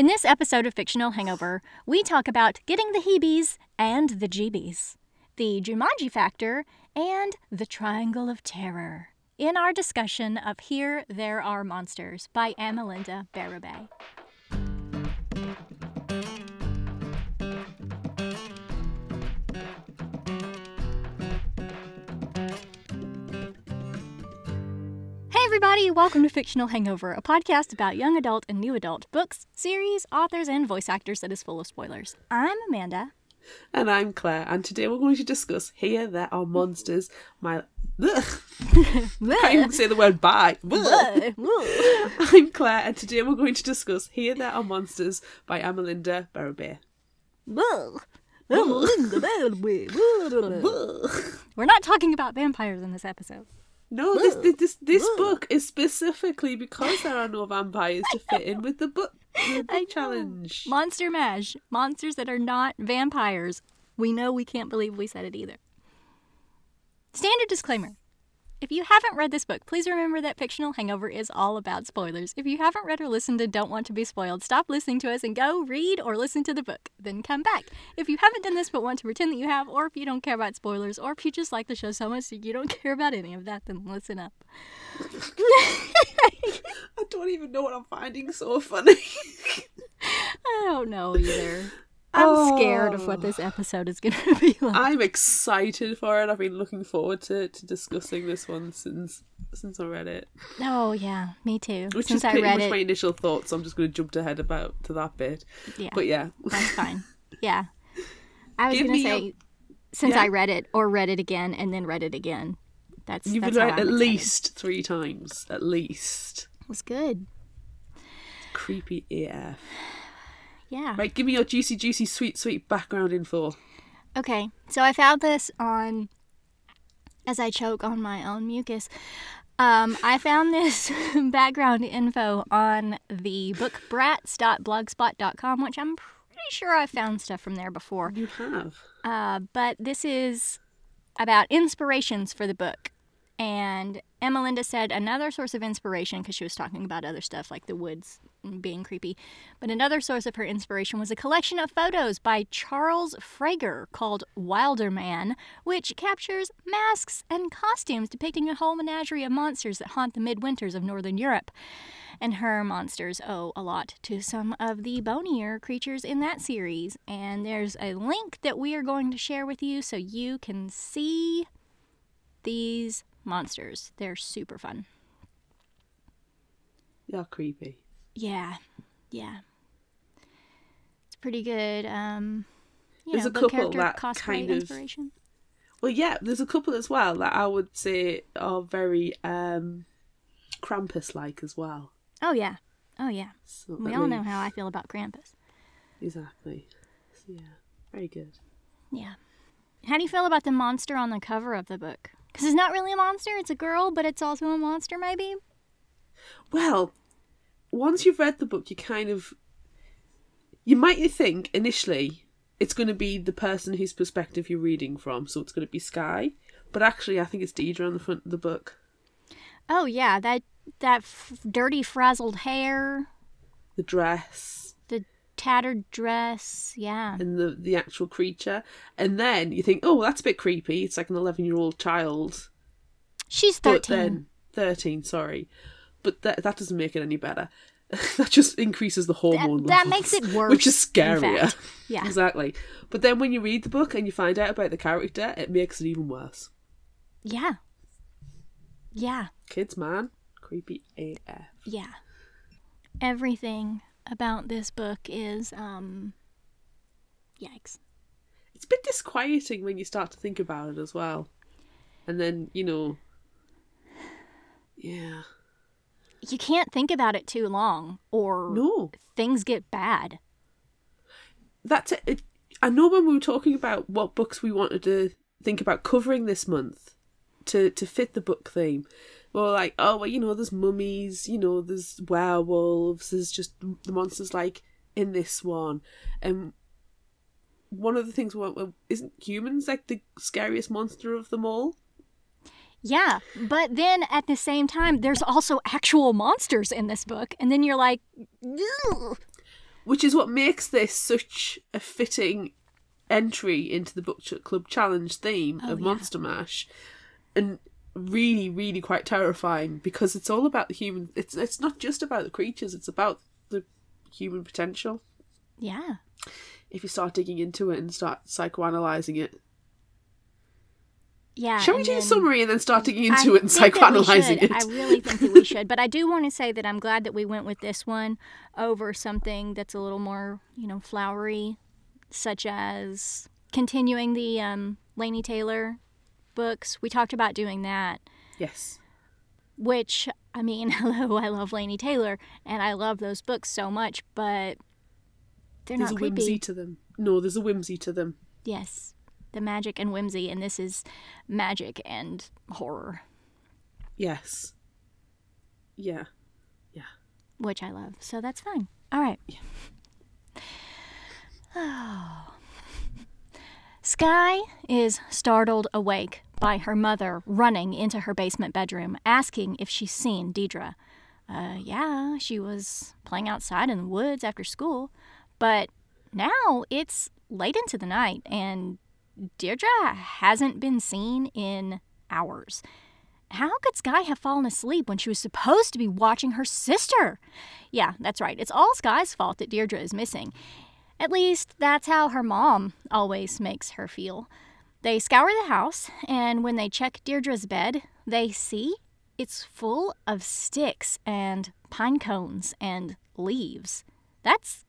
In this episode of Fictional Hangover, we talk about getting the heebies and the jeebies, the Jumanji factor, and the Triangle of Terror in our discussion of Here There Are Monsters by Amelinda Berube. Everybody, welcome to Fictional Hangover, a podcast about young adult and new adult books, series, authors, and voice actors that is full of spoilers. I'm Amanda. And I'm Claire, and today we're going to discuss Here There Are Monsters. My. Ugh. Can't even say the word bye. Ugh. I'm Claire, and today we're going to discuss Here There Are Monsters by Amelinda Berube. We're not talking about vampires in this episode. No, this this this, book is specifically because there are no vampires to fit in with the book, the book challenge. Monster Mash. Monsters that are not vampires. We know we can't believe we said it either. Standard disclaimer. If you haven't read this book, please remember that Fictional Hangover is all about spoilers. If you haven't read or listened and don't want to be spoiled, stop listening to us and go read or listen to the book. Then come back. If you haven't done this but want to pretend that you have, or if you don't care about spoilers, or if you just like the show so much that you don't care about any of that, then listen up. I don't even know what I'm finding so funny. I don't know either. I'm scared of what Oh. this episode is going to be like. I'm excited for it. I've been looking forward to, to discussing this one since since I read it. Oh yeah, me too. Which Since is I pretty read much it, my initial thoughts. So I'm just going to jump ahead about to that bit. yeah, But yeah, that's fine. Yeah, I was gonna say your- since Yeah. I read it or read it again and then read it again. That's you've that's been read at excited. least three times. At least. It was good. Creepy AF. Yeah. Right, give me your juicy, juicy, sweet, sweet background info. Okay, so I found this on as I choke on my own mucus. Um, I found this background info on the bookbrats.blogspot.com, which I'm pretty sure I've found stuff from there before. You have. Uh, but this is about inspirations for the book. And Amelinda said another source of inspiration, because she was talking about other stuff like the woods being creepy, but another source of her inspiration was a collection of photos by Charles Fréger called Wilder Mann, which captures masks and costumes depicting a whole menagerie of monsters that haunt the midwinters of northern Europe. And her monsters owe a lot to some of the bonier creatures in that series. And there's a link that we are going to share with you so you can see these monsters. They're super fun. You're creepy. Yeah, yeah. It's pretty good. Um, you There's know, a couple character that kind of- inspiration. Well, yeah, there's a couple as well that I would say are very um Krampus-like as well. Oh yeah, oh yeah. So We all may- know how I feel about Krampus. Exactly. So, yeah, very good. Yeah. How do you feel about the monster on the cover of the book? Because it's not really a monster; it's a girl, but it's also a monster, maybe. Well, once you've read the book, you kind of you might think initially it's going to be the person whose perspective you're reading from, so it's going to be Sky, but actually, I think it's Deidre on the front of the book. Oh yeah, that that f- dirty frazzled hair, The dress tattered dress. Yeah. and the the actual creature, and then you think, oh, that's a bit creepy. It's like an eleven year old child, She's but 13. then thirteen. Sorry, but that that doesn't make it any better. that just increases the hormone that levels, makes it worse, which is scarier. Yeah. exactly. But then when you read the book and you find out about the character, it makes it even worse. Yeah. Yeah. Kids, man, creepy AF. Yeah. Everything about this book is um yikes. It's a bit disquieting when you start to think about it as well, and then you know, yeah, You can't think about it too long or no, things get bad. that's it. it. I know when we were talking about what books we wanted to think about covering this month to to fit the book theme. We were like, oh well, you know, there's mummies, you know, there's werewolves, there's just the monsters like in this one, and one of the things we well, isn't humans like the scariest monster of them all? Yeah, but then at the same time, there's also actual monsters in this book, and then you're like, which is what makes this such a fitting entry into the book club challenge theme Oh, of yeah. Monster Mash, and really, really quite terrifying because it's all about the human. It's it's not just about the creatures; it's about the human potential. Yeah. If you start digging into it and start psychoanalyzing it, Yeah. shall we do a summary and then start digging into I it and psychoanalyzing it? I really think that we should. But I do want to say that I'm glad that we went with this one over something that's a little more, you know, flowery, such as continuing the um, Laini Taylor books. We talked about doing that, Yes. which, I mean, hello, I love Laini Taylor and I love those books so much, but they're There's not a whimsy to them. No, there's a whimsy to them. Yes. The magic and whimsy, and this is magic and horror, Yes. Yeah. Yeah. Which I love. So that's fine. All right. Oh. Sky is startled awake by her mother running into her basement bedroom, asking if she's seen Deidre. Uh, yeah, she was playing outside in the woods after school, but now it's late into the night and Deirdre hasn't been seen in hours. How could Sky have fallen asleep when she was supposed to be watching her sister? Yeah, that's right. It's all Sky's fault that Deirdre is missing. At least that's how her mom always makes her feel. They scour the house, and when they check Deirdre's bed, they see it's full of sticks and pine cones and leaves. That's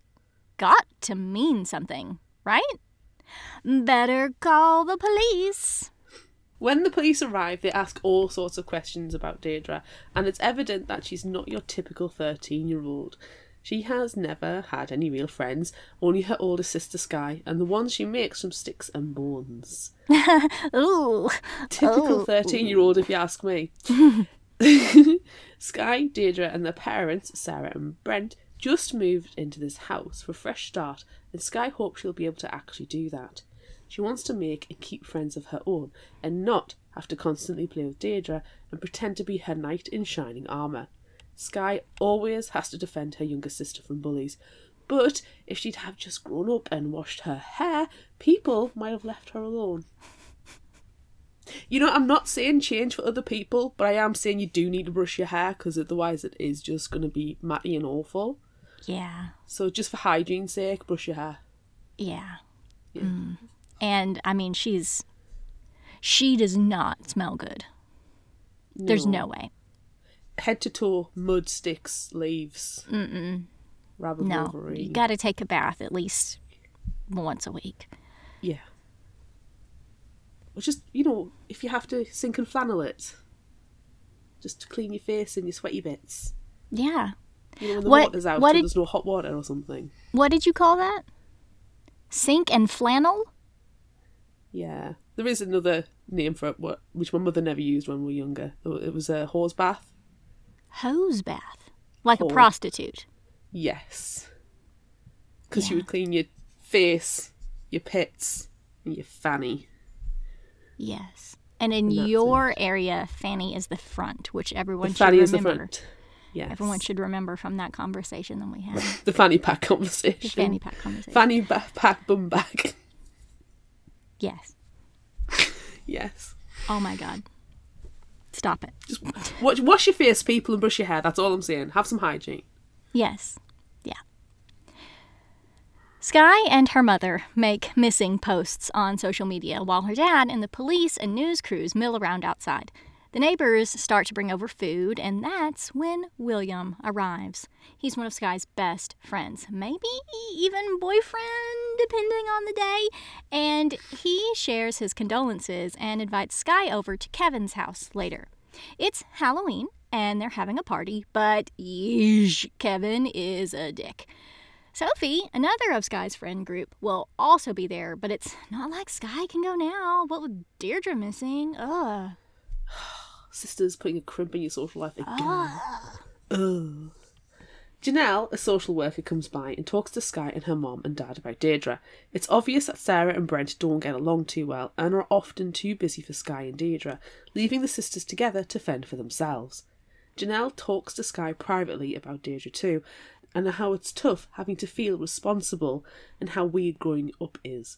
got to mean something, right? Better call the police. When the police arrive, they ask all sorts of questions about Deirdre, and it's evident that she's not your typical 13 year old. She has never had any real friends, only her older sister Sky, and the ones she makes from sticks and bones. Ooh. Typical Oh. 13 year old, if you ask me. Sky, Deirdre, and their parents, Sarah and Brent, just moved into this house for a fresh start, and Sky hopes she'll be able to actually do that. She wants to make and keep friends of her own, and not have to constantly play with Deirdre and pretend to be her knight in shining armour. Sky always has to defend her younger sister from bullies, but if she'd have just grown up and washed her hair, people might have left her alone. You know, I'm not saying change for other people, but I am saying you do need to brush your hair because otherwise it is just going to be matty and awful. Yeah. So just for hygiene's sake, brush your hair. Yeah. Yeah. Mm. And I mean, she's. She does not smell good. There's no way. Head to toe, mud, sticks, leaves. Mm-mm. Rabbit No. Wolverine. You gotta take a bath at least once a week. Yeah. Or just, you know, if you have to sink and flannel it, just to clean your face and your sweaty bits. Yeah. You know, when the What- water's out what so did- there's no hot water or something. What did you call that? Sink and flannel? Yeah. There is another name for it, which my mother never used when we were younger. It was a hose bath. Hose bath. Like a prostitute. Yes. Because Yeah. would clean your face, your pits, and your fanny. Yes. And in And your area, Fanny is the front, which everyone The should fanny is the remember. front. Yes. Everyone should remember from that conversation that we had. The fanny pack conversation. The fanny pack conversation. Fanny ba- pack bum bag. yes. yes. Oh my god. Stop it. Just wash, wash your face, people, and brush your hair. That's all I'm saying. Have some hygiene. Yes. Yeah. Sky and her mother make missing posts on social media while her dad and the police and news crews mill around outside. The neighbors start to bring over food, and that's when William arrives. He's one of Sky's best friends, maybe even boyfriend, depending on the day. And he shares his condolences and invites Sky over to Kevin's house later. It's Halloween, and they're having a party, but yeesh, Kevin is a dick. Sophie, another of Sky's friend group, will also be there, but it's not like Sky can go now. What with Deirdre missing? Ugh. Sisters putting a crimp in your social life again. Ugh. Ugh. Janelle, a social worker, comes by and talks to Sky and her mom and dad about Deirdre. It's obvious that Sarah and Brent don't get along too well and are often too busy for Sky and Deirdre, leaving the sisters together to fend for themselves. Janelle talks to Sky privately about Deirdre too, and how it's tough having to feel responsible and how weird growing up is.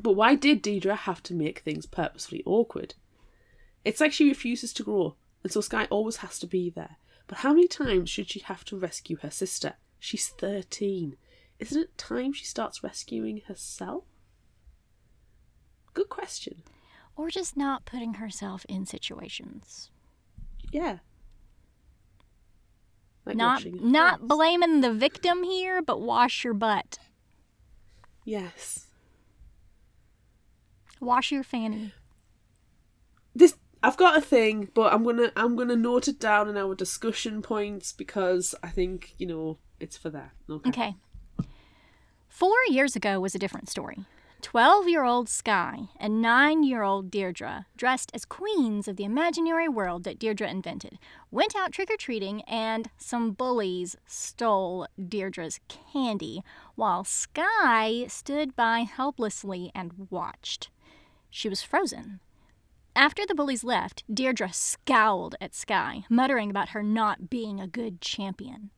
But why did Deirdre have to make things purposefully awkward? It's like she refuses to grow, and so Sky always has to be there. But how many times should she have to rescue her sister? She's 13. Isn't it time she starts rescuing herself? Good question. Or just not putting herself in situations. Yeah. Like not not first. blaming the victim here, but wash your butt. Yes. Wash your fanny. This I've got a thing, but I'm gonna I'm gonna note it down in our discussion points because I think, you know, it's for that. Okay. Okay. Four years ago was a different story. 12 year old Sky and 9 year old Deirdre, dressed as queens of the imaginary world that Deirdre invented, went out trick or treating and some bullies stole Deirdre's candy while Sky stood by helplessly and watched. She was frozen. After the bullies left, Deirdre scowled at Sky, muttering about her not being a good champion.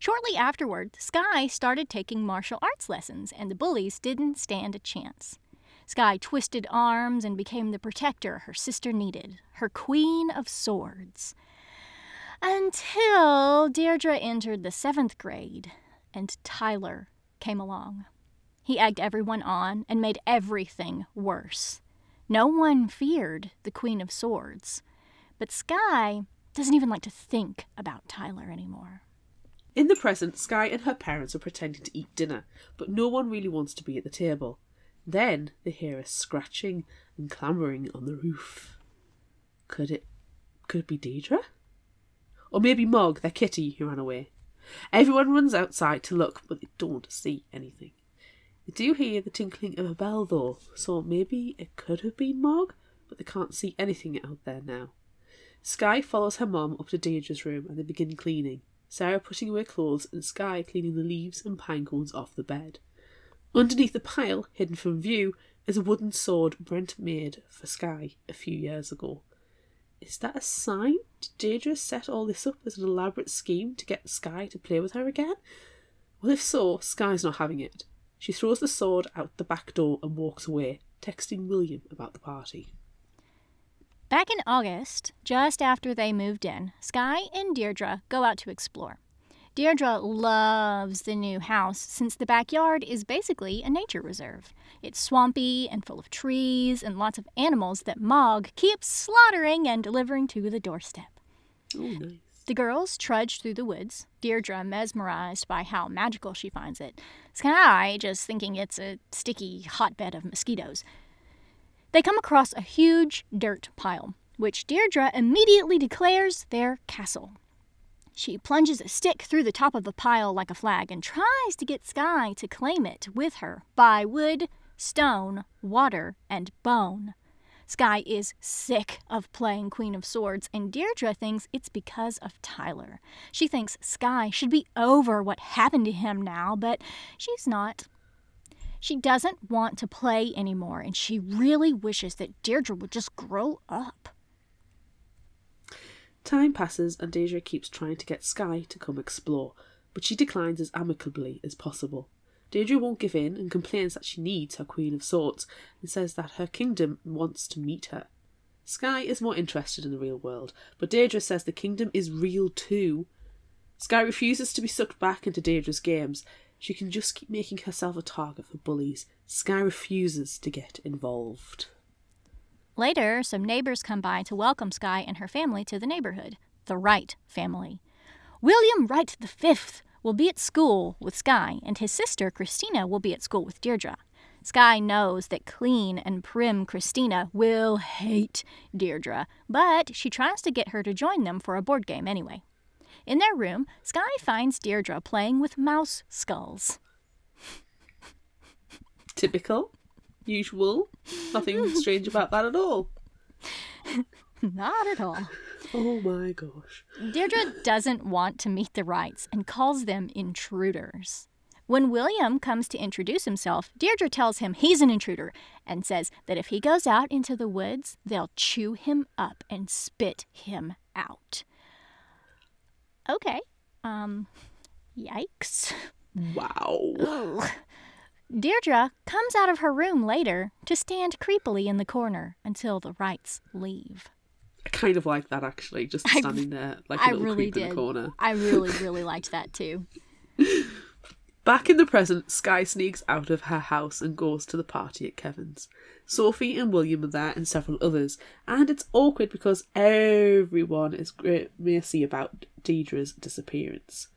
Shortly afterward, Sky started taking martial arts lessons, and the bullies didn't stand a chance. Sky twisted arms and became the protector her sister needed, her queen of swords. Until Deirdre entered the seventh grade and Tyler came along. He egged everyone on and made everything worse. No one feared the Queen of Swords, but Sky doesn't even like to think about Tyler anymore. In the present, Sky and her parents are pretending to eat dinner, but no one really wants to be at the table. Then they hear a scratching and clamouring on the roof. Could it could it be Deidre? Or maybe Mog, their kitty, who ran away. Everyone runs outside to look, but they don't see anything. They do hear the tinkling of a bell though, so maybe it could have been Mog, but they can't see anything out there now. Sky follows her mom up to Deirdre's room and they begin cleaning. Sarah putting away clothes and Sky cleaning the leaves and pine cones off the bed. Underneath the pile, hidden from view, is a wooden sword Brent made for Sky a few years ago. Is that a sign? Did Deirdre set all this up as an elaborate scheme to get Sky to play with her again? Well, if so, Sky's not having it. She throws the sword out the back door and walks away, texting William about the party. Back in August, just after they moved in, Sky and Deirdre go out to explore. Deirdre loves the new house since the backyard is basically a nature reserve. It's swampy and full of trees and lots of animals that Mog keeps slaughtering and delivering to the doorstep. Oh, nice. The girls trudge through the woods, Deirdre mesmerized by how magical she finds it, Sky just thinking it's a sticky hotbed of mosquitoes. They come across a huge dirt pile, which Deirdre immediately declares their castle. She plunges a stick through the top of the pile like a flag and tries to get Sky to claim it with her by wood, stone, water, and bone. Sky is sick of playing Queen of Swords, and Deirdre thinks it's because of Tyler. She thinks Sky should be over what happened to him now, but she's not. She doesn't want to play anymore, and she really wishes that Deirdre would just grow up. Time passes and Deirdre keeps trying to get Sky to come explore, but she declines as amicably as possible. Deirdre won't give in and complains that she needs her Queen of Swords and says that her kingdom wants to meet her. Sky is more interested in the real world, but Deirdre says the kingdom is real too. Sky refuses to be sucked back into Deirdre's games. She can just keep making herself a target for bullies. Sky refuses to get involved. Later, some neighbors come by to welcome Sky and her family to the neighborhood, the Wright family. William Wright V will be at school with Sky, and his sister Christina will be at school with Deirdre. Sky knows that clean and prim Christina will hate Deirdre, but she tries to get her to join them for a board game anyway. In their room, Sky finds Deirdre playing with mouse skulls. Typical, usual, nothing strange about that at all. Not at all. Oh my gosh. Deirdre doesn't want to meet the Wrights and calls them intruders. When William comes to introduce himself, Deirdre tells him he's an intruder and says that if he goes out into the woods, they'll chew him up and spit him out. Okay. Um Yikes. Wow. Ugh. Deirdre comes out of her room later to stand creepily in the corner until the Wrights leave. I kind of like that actually, just I- standing there like a I little really creep in the corner. I really, really liked that too. Back in the present, Sky sneaks out of her house and goes to the party at Kevin's. Sophie and William are there and several others, and it's awkward because everyone is messy about Deirdre's disappearance.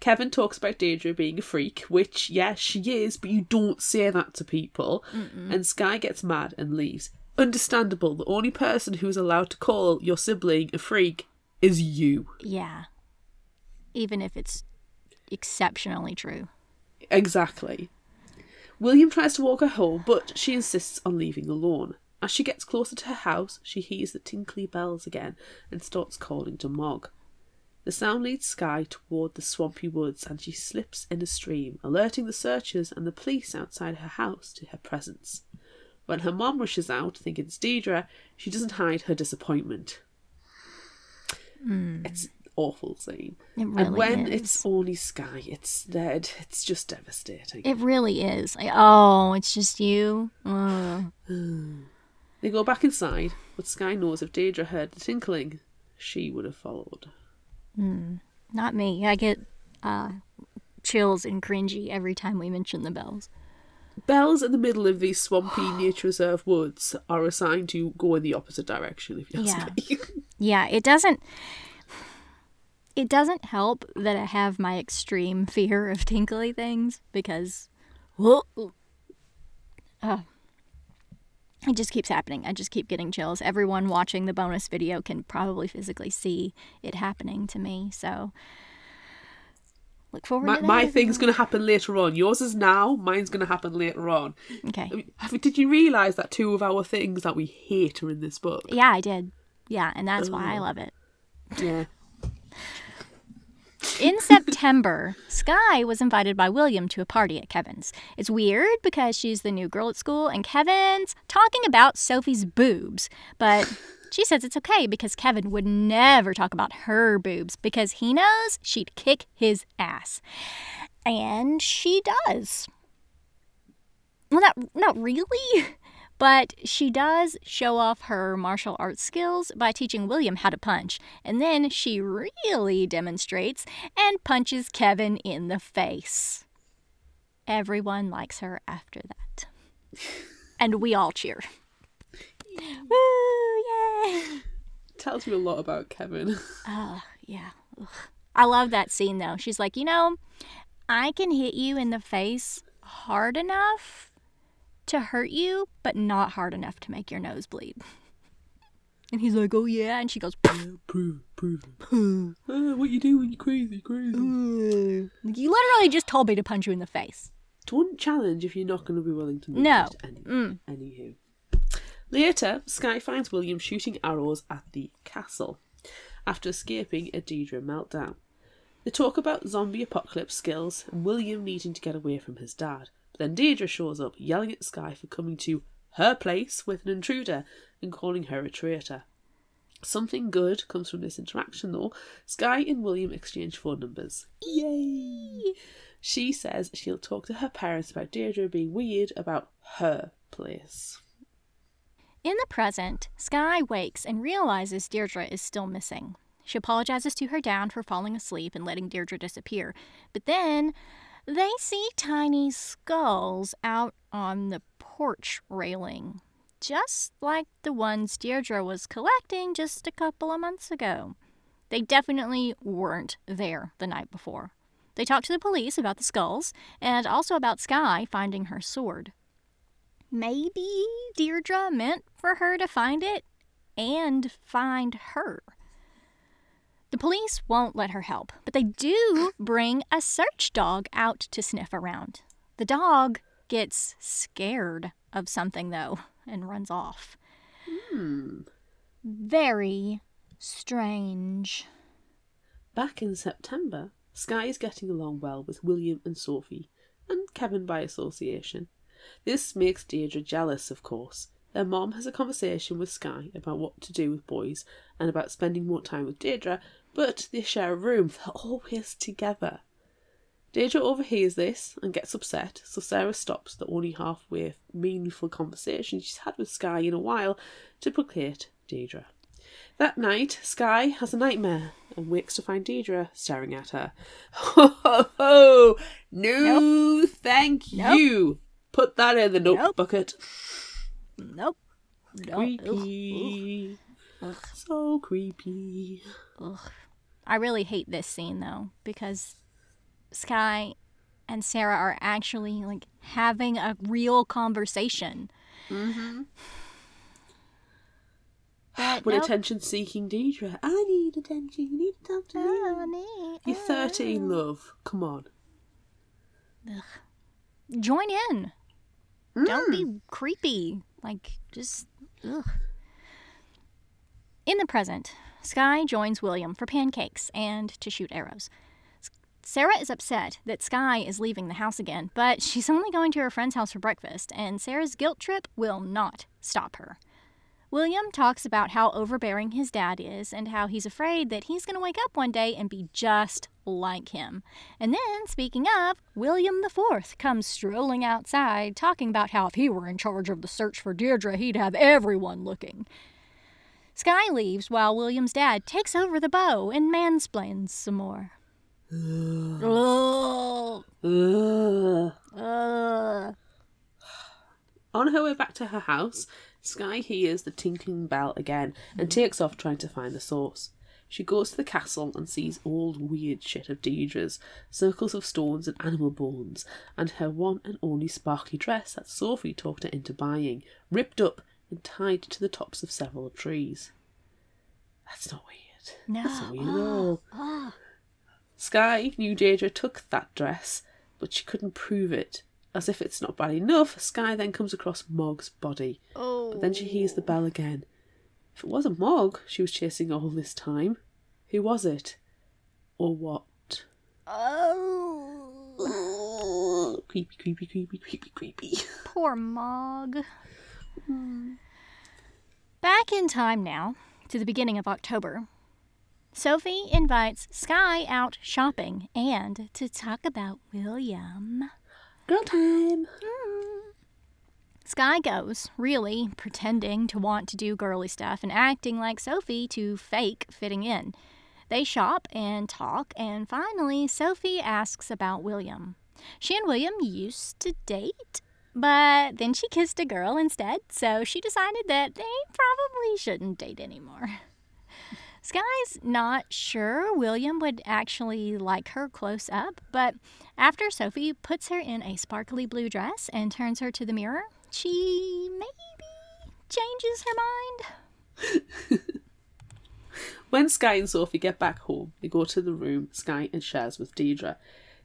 Kevin talks about Deirdre being a freak, which, yes, she is, but you don't say that to people. And Sky gets mad and leaves. Understandable, the only person who is allowed to call your sibling a freak is you. Yeah. Even if it's exceptionally true. Exactly. William tries to walk her home, but she insists on leaving alone. As she gets closer to her house, she hears the tinkly bells again and starts calling to Mog. The sound leads Sky toward the swampy woods and she slips in a stream, alerting the searchers and the police outside her house to her presence. When her mom rushes out, thinking it's Deidre, she doesn't hide her disappointment. It's an awful scene. Really and when is. it's only Sky, it's dead. It's just devastating. It really is. Like, oh, it's just you. They go back inside, but Sky knows if Deidre heard the tinkling, she would have followed. Mm. Not me. I get uh, chills and cringy every time we mention the bells. Bells in the middle of these swampy nature reserve woods are assigned to go in the opposite direction, if you ask Yeah. me. Yeah, it doesn't. It doesn't help that I have my extreme fear of tinkly things because, oh, it just keeps happening. I just keep getting chills. Everyone watching the bonus video can probably physically see it happening to me. So, look forward my my thing's going to happen later on. Yours is now, mine's going to happen later on. Okay. I mean, have- did you realise that two of our things that we hate are in this book? Yeah, I did. Yeah, and that's why I love it. Yeah. In September, Sky was invited by William to a party at Kevin's. It's weird because she's the new girl at school and Kevin's talking about Sophie's boobs, but she says it's okay because Kevin would never talk about her boobs because he knows she'd kick his ass. And she does. Well, not, not really, but she does show off her martial arts skills by teaching William how to punch. And then she really demonstrates and punches Kevin in the face. Everyone likes her after that. And we all cheer. Woo! Yay! Tells you a lot about Kevin. Oh, yeah. Ugh. I love that scene though. She's like, you know, I can hit you in the face hard enough to hurt you, but not hard enough to make your nose bleed. And he's like, oh yeah. And she goes, prove, prove it. Ah, what you doing? You crazy, crazy. you literally just told me to punch you in the face. Don't challenge if you're not going to be willing to. No. Any, Mm. Anywho. Later, Sky finds William shooting arrows at the castle after escaping a Deidre meltdown. They talk about zombie apocalypse skills and William needing to get away from his dad. But then Deidre shows up, yelling at Sky for coming to her place with an intruder and calling her a traitor. Something good comes from this interaction though. Sky and William exchange phone numbers. Yay! She says she'll talk to her parents about Deirdre being weird about her place. In the present, Sky wakes and realizes Deirdre is still missing. She apologizes to her dad for falling asleep and letting Deirdre disappear. But then they see tiny skulls out on the porch railing, just like the ones Deirdre was collecting just a couple of months ago. They definitely weren't there the night before. They talk to the police about the skulls and also about Sky finding her sword. Maybe Deirdre meant for her to find it and find her. The police won't let her help, but they do bring a search dog out to sniff around. The dog gets scared of something, though, and runs off. Hmm. Very strange. Back in September, Sky is getting along well with William and Sophie, and Kevin by association. This makes Deirdre jealous, of course. Their mom has a conversation with Sky about what to do with boys and about spending more time with Deirdre, but they share a room, they're always together. Deirdre overhears this and gets upset, so Sarah stops the only halfway meaningful conversation she's had with Sky in a while to placate Deirdre. That night, Sky has a nightmare and wakes to find Deirdre staring at her. Ho ho ho! No, thank Nope. you. Put that in the note Nope. bucket. Nope. nope. Creepy. Ugh. So creepy. Ugh. I really hate this scene though because Sky and Sarah are actually like having a real conversation. Mm-hmm. But But nope. attention seeking Deidre. I need attention. You need to talk to me. Oh. You're 13, love. Come on. Ugh. Join in. Don't Mm. be creepy. Like, just, ugh. In the present, Sky joins William for pancakes and to shoot arrows. Sarah is upset that Sky is leaving the house again, but she's only going to her friend's house for breakfast, and Sarah's guilt trip will not stop her. William talks about how overbearing his dad is and how he's afraid that he's going to wake up one day and be just like him. And then, speaking of, William Fourth comes strolling outside talking about how if he were in charge of the search for Deirdre, he'd have everyone looking. Sky leaves while William's dad takes over the bow and mansplains some more. Ugh. Ugh. Ugh. On her way back to her house, Sky hears the tinkling bell again and takes off trying to find the source. She goes to the castle and sees old weird shit of Deidre's, circles of stones and animal bones, and her one and only sparkly dress that Sophie talked her into buying, ripped up and tied to the tops of several trees. That's not weird. No. That's not weird at all. Oh. Sky knew Deirdre took that dress, but she couldn't prove it. As if it's not bad enough, Sky then comes across Mog's body. Oh. But then she hears the bell again. If it wasn't Mog she was chasing all this time, who was it? Or what? Oh. creepy, creepy, creepy, creepy, creepy. Poor Mog. Hmm. Back in time now, to the beginning of October. Sophie invites Sky out shopping and to talk about William. Girl time. Mm. Sky goes, really pretending to want to do girly stuff and acting like Sophie to fake fitting in. They shop and talk, and finally, Sophie asks about William. She and William used to date, but then she kissed a girl instead, so she decided that they probably shouldn't date anymore. Sky's not sure William would actually like her close up, but after Sophie puts her in a sparkly blue dress and turns her to the mirror, she maybe changes her mind. When Sky and Sophie get back home, they go to the room Sky and shares with Deidre.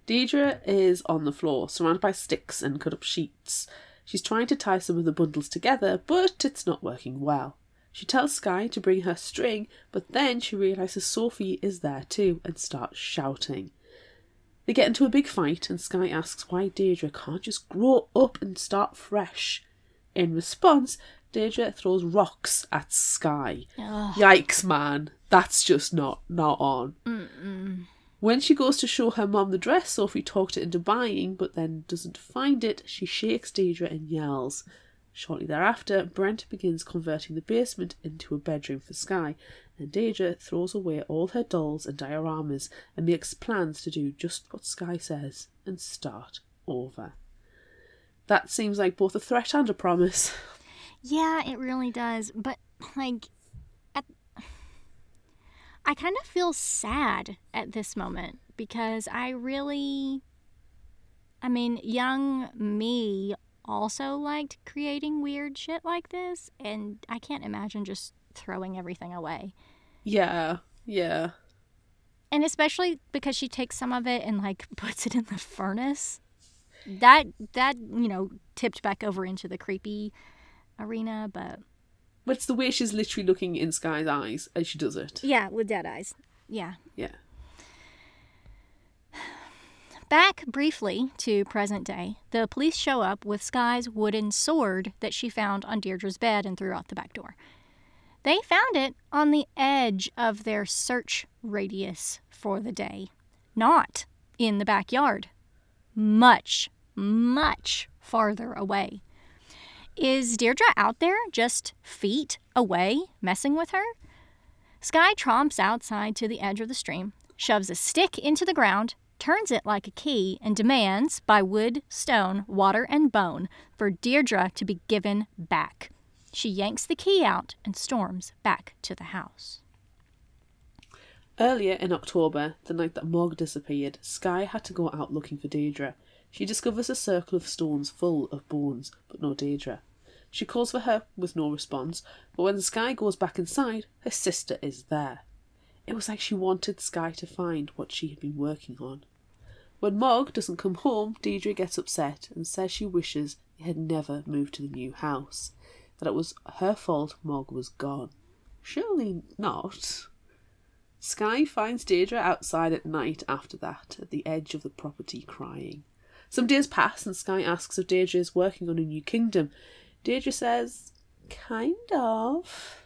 Deidre is on the floor, surrounded by sticks and cut up sheets. She's trying to tie some of the bundles together, but it's not working well. She tells Sky to bring her string, but then she realises Sophie is there too and starts shouting. They get into a big fight, and Sky asks why Deirdre can't just grow up and start fresh. In response, Deirdre throws rocks at Sky. Ugh. Yikes, man. That's just not not on. When she goes to show her mom the dress Sophie talked her into buying, but then doesn't find it, she shakes Deirdre and yells. Shortly thereafter, Brent begins converting the basement into a bedroom for Sky, and Deirdre throws away all her dolls and dioramas and makes plans to do just what Sky says and start over. That seems like both a threat and a promise. Yeah, it really does. But, like, at... I kind of feel sad at this moment because I really. I mean, young me also liked creating weird shit like this, and I can't imagine just throwing everything away. Yeah, yeah. And especially because she takes some of it and, like, puts it in the furnace. That, that, you know, tipped back over into the creepy arena, but But it's the way she's literally looking in Sky's eyes as she does it. Yeah, with dead eyes. Yeah. Yeah. Back briefly to present day, the police show up with Sky's wooden sword that she found on Deirdre's bed and threw out the back door. They found it on the edge of their search radius for the day, not in the backyard much, much farther away. Is Deirdre out there just feet away messing with her? Sky tromps outside to the edge of the stream, shoves a stick into the ground, turns it like a key, and demands, by wood, stone, water, and bone, for Deirdre to be given back. She yanks the key out and storms back to the house. Earlier in October, the night that Mog disappeared, Sky had to go out looking for Deirdre. She discovers a circle of stones full of bones, but no Deirdre. She calls for her with no response, but when Sky goes back inside, her sister is there. It was like she wanted Sky to find what she had been working on. When Mog doesn't come home, Deirdre gets upset and says she wishes they had never moved to the new house, that it was her fault Mog was gone. Surely not. Sky finds Deirdre outside at night after that, at the edge of the property, crying. Some days pass, and Sky asks if Deirdre is working on a new kingdom. Deirdre says, kind of.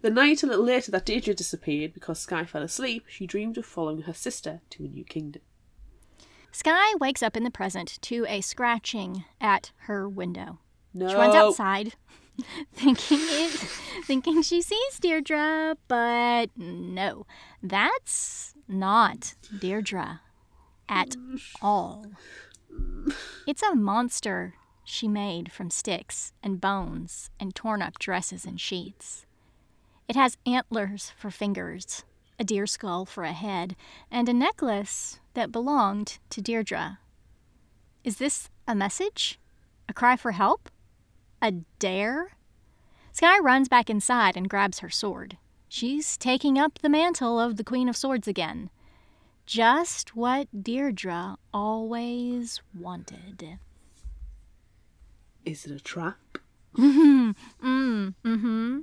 The night a little later that Deirdre disappeared because Sky fell asleep, she dreamed of following her sister to a new kingdom. Sky wakes up in the present to a scratching at her window. No. She runs outside, thinking it, thinking she sees Deirdre, but no, that's not Deirdre at all. It's a monster she made from sticks and bones and torn up dresses and sheets. It has antlers for fingers, a deer skull for a head, and a necklace that belonged to Deirdre. Is this a message? A cry for help? A dare? Sky runs back inside and grabs her sword. She's taking up the mantle of the Queen of Swords again. Just what Deirdre always wanted. Is it a trap? Mm, mm-hmm.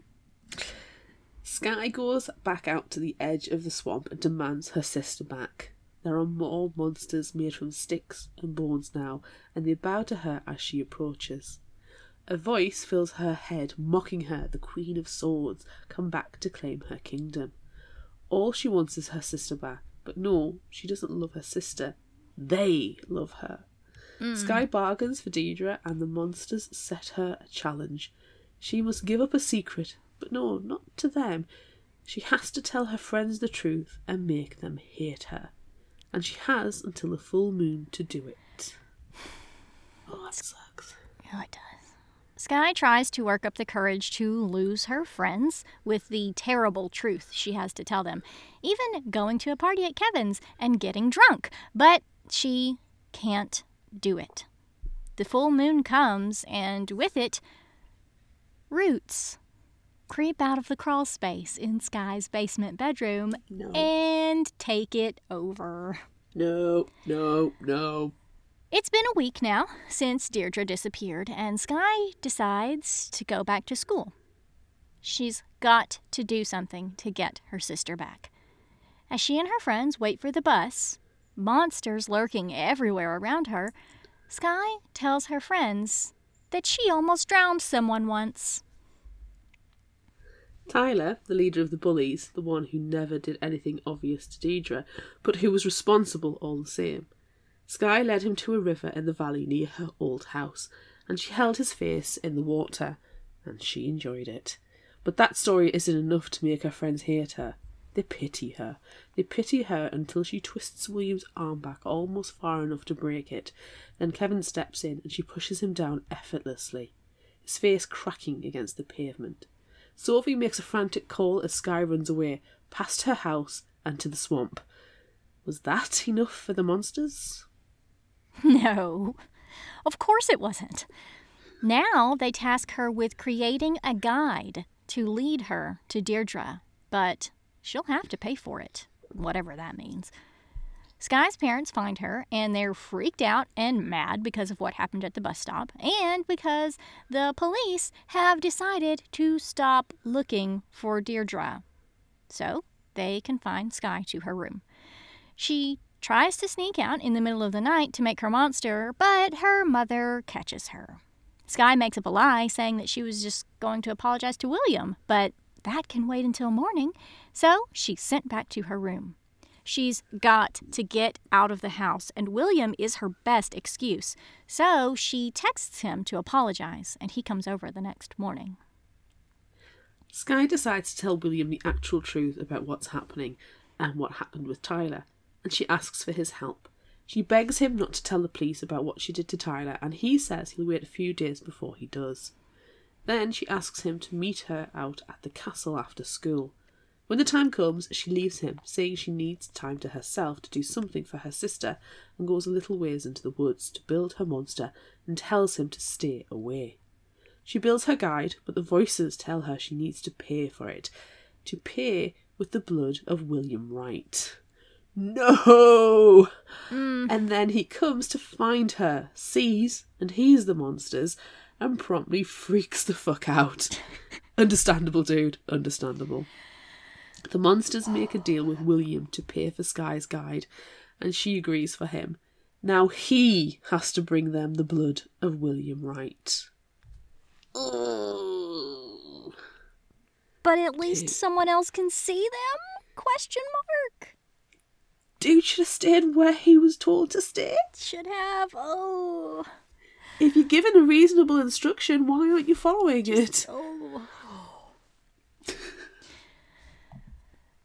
Sky goes back out to the edge of the swamp and demands her sister back. There are more monsters made from sticks and bones now, and they bow to her as she approaches. A voice fills her head, mocking her, the Queen of Swords, come back to claim her kingdom. All she wants is her sister back, but no, she doesn't love her sister. They love her. Hmm. Sky bargains for Deirdre, and the monsters set her a challenge. She must give up a secret, but no, not to them. She has to tell her friends the truth and make them hate her. And she has until the full moon to do it. Oh, that sucks. Oh, it does. Sky tries to work up the courage to lose her friends with the terrible truth she has to tell them, even going to a party at Kevin's and getting drunk, but she can't do it. The full moon comes, and with it, roots creep out of the crawl space in Sky's basement bedroom No. and take it over. No, no, no. It's been a week now since Deirdre disappeared, and Sky decides to go back to school. She's got to do something to get her sister back. As she and her friends wait for the bus, monsters lurking everywhere around her, Sky tells her friends that she almost drowned someone once. Tyler, the leader of the bullies, the one who never did anything obvious to Deidre, but who was responsible all the same. Sky led him to a river in the valley near her old house, and she held his face in the water, and she enjoyed it. But that story isn't enough to make her friends hate her. They pity her. They pity her until she twists William's arm back almost far enough to break it. Then Kevin steps in and she pushes him down effortlessly, his face cracking against the pavement. Sophie makes a frantic call as Sky runs away, past her house and to the swamp. Was that enough for the monsters? No, of course it wasn't. Now they task her with creating a guide to lead her to Deirdre, but she'll have to pay for it, whatever that means. Sky's parents find her and they're freaked out and mad because of what happened at the bus stop and because the police have decided to stop looking for Deirdre. So they confine Sky to her room. She tries to sneak out in the middle of the night to make her monster, but her mother catches her. Sky makes up a lie saying that she was just going to apologize to William, but that can wait until morning, so she's sent back to her room. She's got to get out of the house, and William is her best excuse. So she texts him to apologize, and he comes over the next morning. Sky decides to tell William the actual truth about what's happening and what happened with Tyler, and she asks for his help. She begs him not to tell the police about what she did to Tyler, and he says he'll wait a few days before he does. Then she asks him to meet her out at the castle after school. When the time comes, she leaves him, saying she needs time to herself to do something for her sister, and goes a little ways into the woods to build her monster and tells him to stay away. She builds her guide, but the voices tell her she needs to pay for it. To pay with the blood of William Wright. No! Mm. And then he comes to find her, sees and hears the monsters, and promptly freaks the fuck out. Understandable, dude. Understandable. The monsters make a deal with William to pay for Sky's guide, and she agrees for him. Now he has to bring them the blood of William Wright. Ugh. But at least someone else can see them? Question mark. Dude should have stayed where he was told to stay. Should have. Oh. If you're given a reasonable instruction, why aren't you following it? Oh.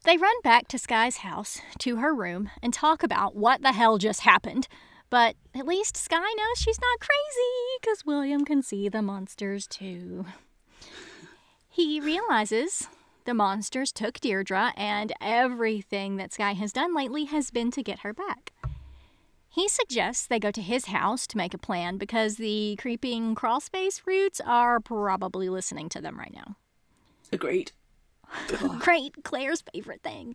They run back to Sky's house, to her room, and talk about what the hell just happened. But at least Sky knows she's not crazy, because William can see the monsters too. He realizes the monsters took Deirdre, and everything that Sky has done lately has been to get her back. He suggests they go to his house to make a plan because the creeping crawlspace roots are probably listening to them right now. Agreed. Great, Claire's favorite thing.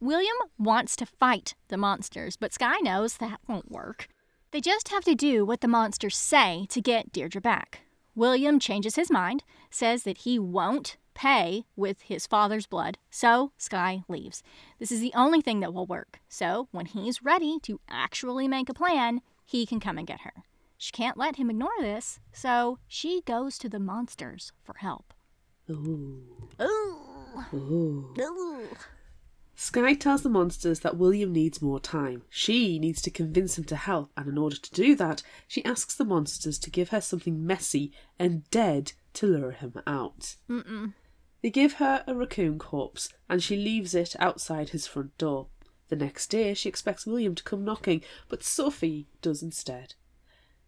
William wants to fight the monsters, but Sky knows that won't work. They just have to do what the monsters say to get Deirdre back. William changes his mind, says that he won't pay with his father's blood, so Sky leaves. This is the only thing that will work. So when he's ready to actually make a plan, he can come and get her. She can't let him ignore this, so she goes to the monsters for help. Ooh. Ooh. Ooh. Ooh. Sky tells the monsters that William needs more time. She needs to convince him to help, and in order to do that, she asks the monsters to give her something messy and dead to lure him out. Mm-mm. They give her a raccoon corpse, and she leaves it outside his front door. The next day, she expects William to come knocking, but Sophie does instead.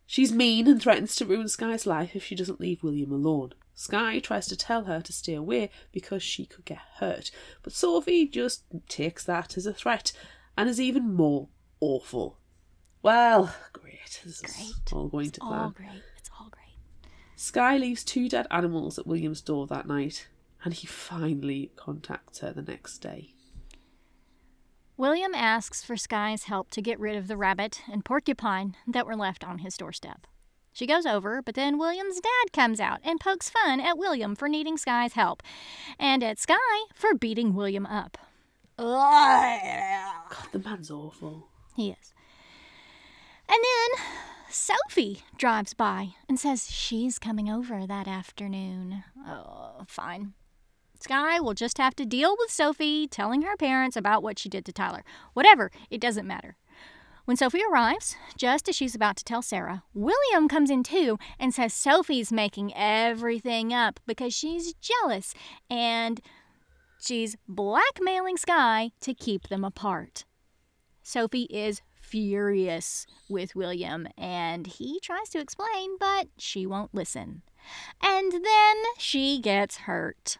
She's mean and threatens to ruin Sky's life if she doesn't leave William alone. Sky tries to tell her to stay away because she could get hurt, but Sophie just takes that as a threat and is even more awful. Well, great. This is Great. all going to plan. All great. It's all great. Sky leaves two dead animals at William's door that night, and he finally contacts her the next day. William asks for Sky's help to get rid of the rabbit and porcupine that were left on his doorstep. She goes over, but then William's dad comes out and pokes fun at William for needing Sky's help, and at Sky for beating William up. God, the man's awful. He is. And then Sophie drives by and says she's coming over that afternoon. Oh, fine. Sky will just have to deal with Sophie telling her parents about what she did to Tyler. Whatever, it doesn't matter. When Sophie arrives, just as she's about to tell Sarah, William comes in too and says Sophie's making everything up because she's jealous and she's blackmailing Sky to keep them apart. Sophie is furious with William and he tries to explain, but she won't listen. And then she gets hurt.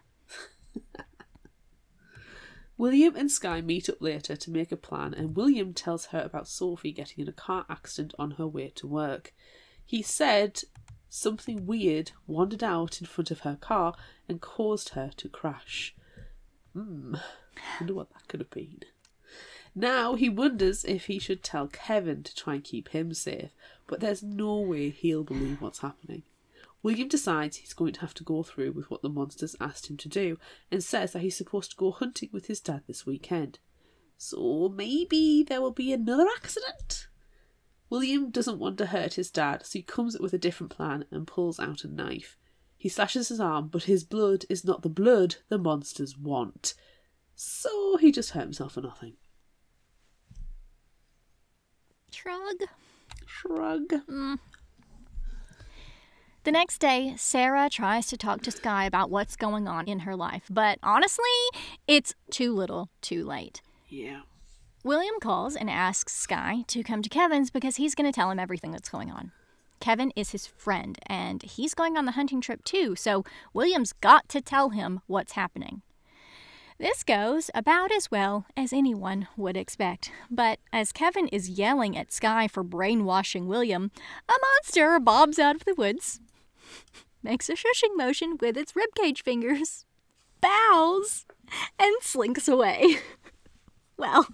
William and Sky meet up later to make a plan, and William tells her about Sophie getting in a car accident on her way to work. He said something weird wandered out in front of her car and caused her to crash. Hmm, wonder what that could have been. Now he wonders if he should tell Kevin to try and keep him safe, but there's no way he'll believe what's happening. William decides he's going to have to go through with what the monsters asked him to do and says that he's supposed to go hunting with his dad this weekend. So maybe there will be another accident? William doesn't want to hurt his dad, so he comes up with a different plan and pulls out a knife. He slashes his arm, but his blood is not the blood the monsters want. So he just hurt himself for nothing. Shrug. Shrug. Mm, the next day, Sarah tries to talk to Sky about what's going on in her life, but honestly, it's too little, too late. Yeah. William calls and asks Sky to come to Kevin's because he's going to tell him everything that's going on. Kevin is his friend, and he's going on the hunting trip too, so William's got to tell him what's happening. This goes about as well as anyone would expect, but as Kevin is yelling at Sky for brainwashing William, a monster bobs out of the woods, makes a shushing motion with its ribcage fingers, bows, and slinks away. well,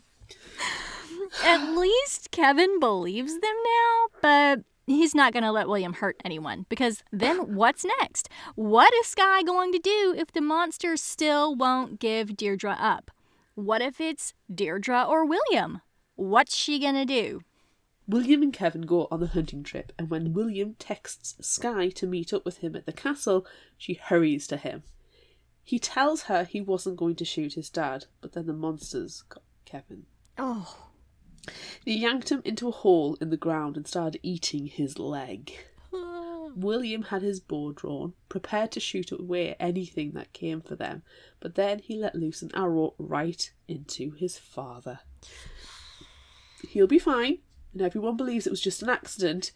at least Kevin believes them now, but he's not going to let William hurt anyone because then what's next? What is Sky going to do if the monster still won't give Deirdre up? What if it's Deirdre or William? What's she going to do? William and Kevin go on the hunting trip, and when William texts Sky to meet up with him at the castle, she hurries to him. He tells her he wasn't going to shoot his dad, but then the monsters got Kevin. Oh, They yanked him into a hole in the ground and started eating his leg. Oh. William had his bow drawn, prepared to shoot away anything that came for them, but then he let loose an arrow right into his father. He'll be fine, and everyone believes it was just an accident.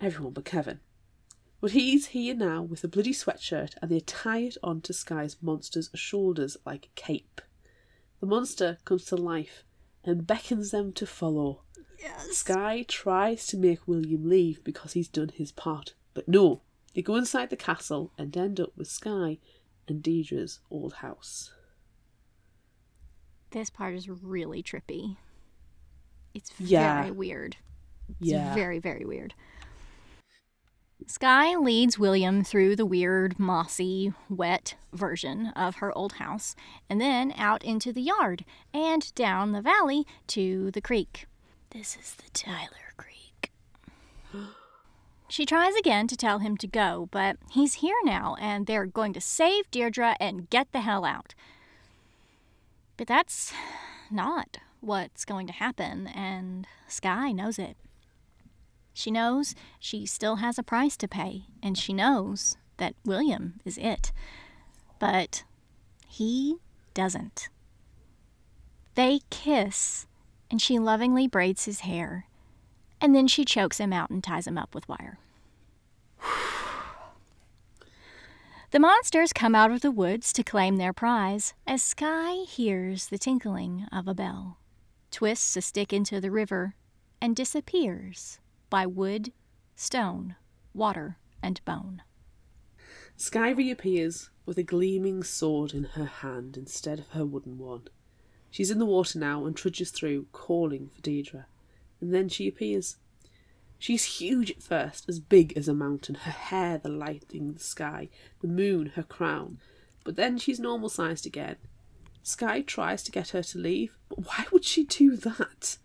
Everyone but Kevin. But he's here now with a bloody sweatshirt, and they tie it onto Sky's monster's shoulders like a cape. The monster comes to life and beckons them to follow. yes. Sky tries to make William leave because he's done his part, but no, they go inside the castle and end up with Sky and Deirdre's old house. This part is really trippy. It's Yeah. very weird. It's Yeah. very, very weird. Sky leads William through the weird, mossy, wet version of her old house, and then out into the yard and down the valley to the creek. This is the Tyler Creek. She tries again to tell him to go, but he's here now, and they're going to save Deirdre and get the hell out. But that's not what's going to happen, and Sky knows it. She knows she still has a price to pay, and she knows that William is it. But he doesn't. They kiss, and she lovingly braids his hair, and then she chokes him out and ties him up with wire. The monsters come out of the woods to claim their prize as Sky hears the tinkling of a bell, twists a stick into the river, and disappears by wood, stone, water, and bone. Sky reappears with a gleaming sword in her hand instead of her wooden one. She's in the water now and trudges through, calling for Deirdre. And then she appears. She's huge at first, as big as a mountain, her hair the lighting the sky, the moon her crown. But then she's normal sized again. Sky tries to get her to leave, but why would she do that?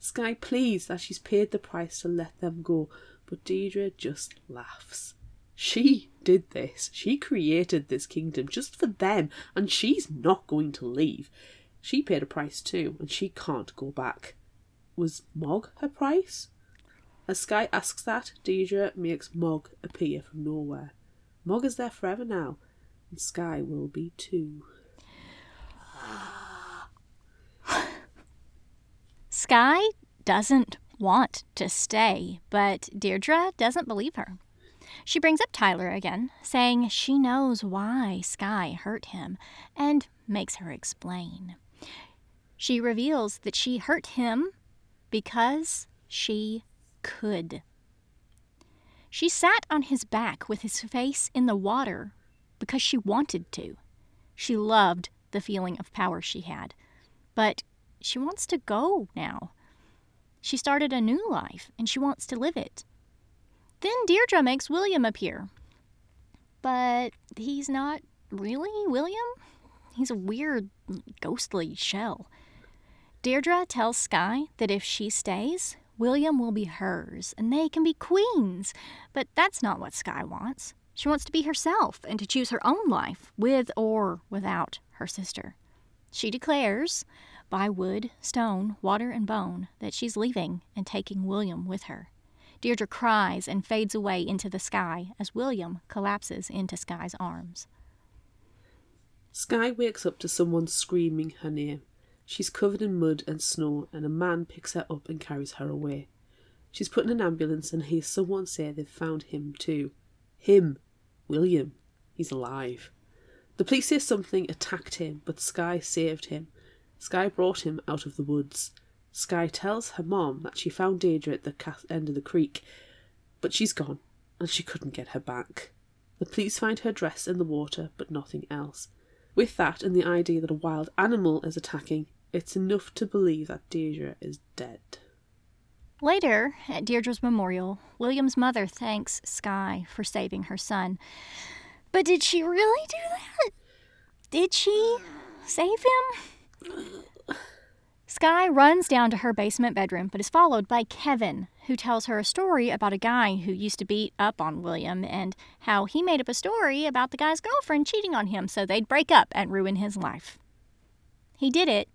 Sky pleads that she's paid the price to let them go, but Deirdre just laughs. She did this. She created this kingdom just for them, and she's not going to leave. She paid a price too, and she can't go back. Was Mog her price? As Sky asks that, Deirdre makes Mog appear from nowhere. Mog is there forever now, and Sky will be too. Sky doesn't want to stay, but Deirdre doesn't believe her. She brings up Tyler again, saying she knows why Sky hurt him and makes her explain. She reveals that she hurt him because she could. She sat on his back with his face in the water because she wanted to. She loved the feeling of power she had, but she wants to go now. She started a new life and she wants to live it. Then Deirdre makes William appear. But he's not really William. He's a weird, ghostly shell. Deirdre tells Sky that if she stays, William will be hers and they can be queens. But that's not what Sky wants. She wants to be herself and to choose her own life, with or without her sister. She declares, by wood, stone, water, and bone that she's leaving and taking William with her. Deirdre cries and fades away into the sky as William collapses into Sky's arms. Sky wakes up to someone screaming her name. She's covered in mud and snow, and a man picks her up and carries her away. She's put in an ambulance and hears someone say they've found him too. Him. William. He's alive. The police say something attacked him, but Sky saved him. Sky brought him out of the woods. Sky tells her mom that she found Deirdre at the end of the creek, but she's gone, and she couldn't get her back. The police find her dress in the water, but nothing else. With that and the idea that a wild animal is attacking, it's enough to believe that Deirdre is dead. Later, at Deirdre's memorial, William's mother thanks Sky for saving her son. But did she really do that? Did she save him? Sky runs down to her basement bedroom, but is followed by Kevin, who tells her a story about a guy who used to beat up on William and how he made up a story about the guy's girlfriend cheating on him so they'd break up and ruin his life. He did it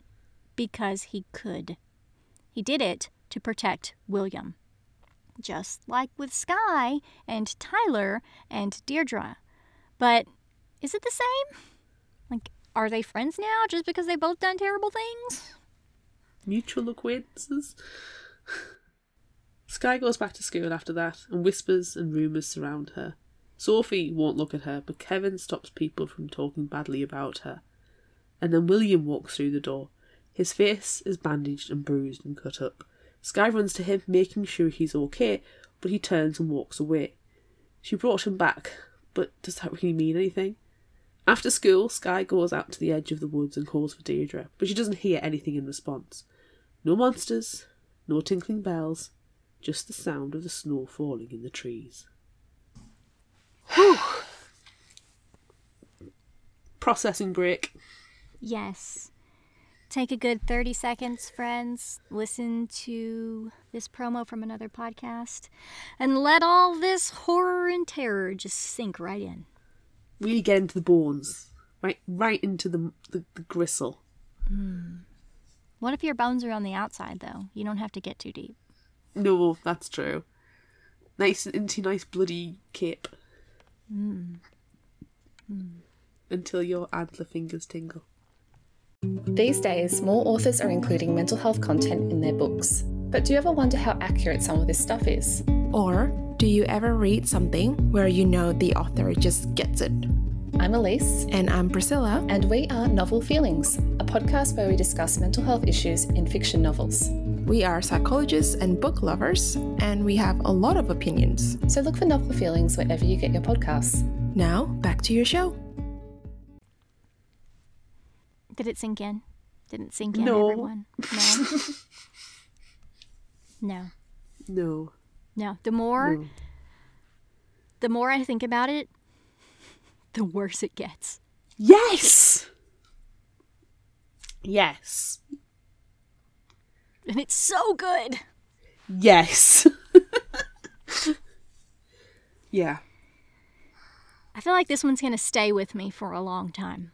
because he could. He did it to protect William. Just like with Sky and Tyler and Deirdre. But is it the same? Like, are they friends now just because they both done terrible things? mutual acquaintances. Sky goes back to school after that, and whispers and rumours surround her. Sophie won't look at her, but Kevin stops people from talking badly about her. And then William walks through the door. His face is bandaged and bruised and cut up. Sky runs to him, making sure he's okay, but he turns and walks away. She brought him back, but does that really mean anything? After school, Sky goes out to the edge of the woods and calls for Deirdre, but she doesn't hear anything in response. No monsters, no tinkling bells, just the sound of the snow falling in the trees. Whew. Processing break. Yes. Take a good 30 seconds, friends. Listen to this promo from another podcast and let all this horror and terror just sink right in. Really get into the bones, right, right into the the, the gristle. Mm. What if your bones are on the outside, though? You don't have to get too deep. No, that's true. Nice and into nice bloody cape. Mm. Mm. Until your antler fingers tingle. These days, more authors are including mental health content in their books. But do you ever wonder how accurate some of this stuff is? Or do you ever read something where you know the author just gets it? I'm Elise. And I'm Priscilla. And we are Novel Feelings, a podcast where we discuss mental health issues in fiction novels. We are psychologists and book lovers, and we have a lot of opinions. So look for Novel Feelings wherever you get your podcasts. Now, back to your show. Did it sink in? Did it sink in, no. everyone? No. no. No. No. The more no. the more I think about it, the worse it gets. Yes! Yes. And it's so good. Yes. yeah. I feel like this one's going to stay with me for a long time.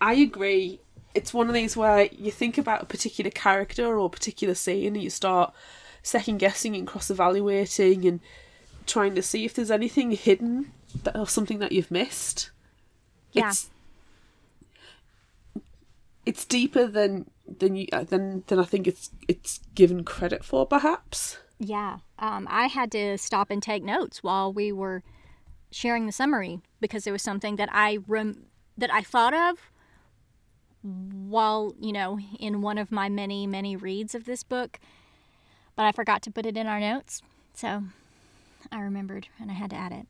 I agree. It's one of these where you think about a particular character or a particular scene and you start second guessing and cross evaluating and trying to see if there's anything hidden that, or something that you've missed. Yeah. It's, it's deeper than than you uh, than than I think it's it's given credit for, perhaps. Yeah. Um, I had to stop and take notes while we were sharing the summary because there was something that I rem- that I thought of while you know in one of my many many reads of this book, but I forgot to put it in our notes. So I remembered and I had to add it.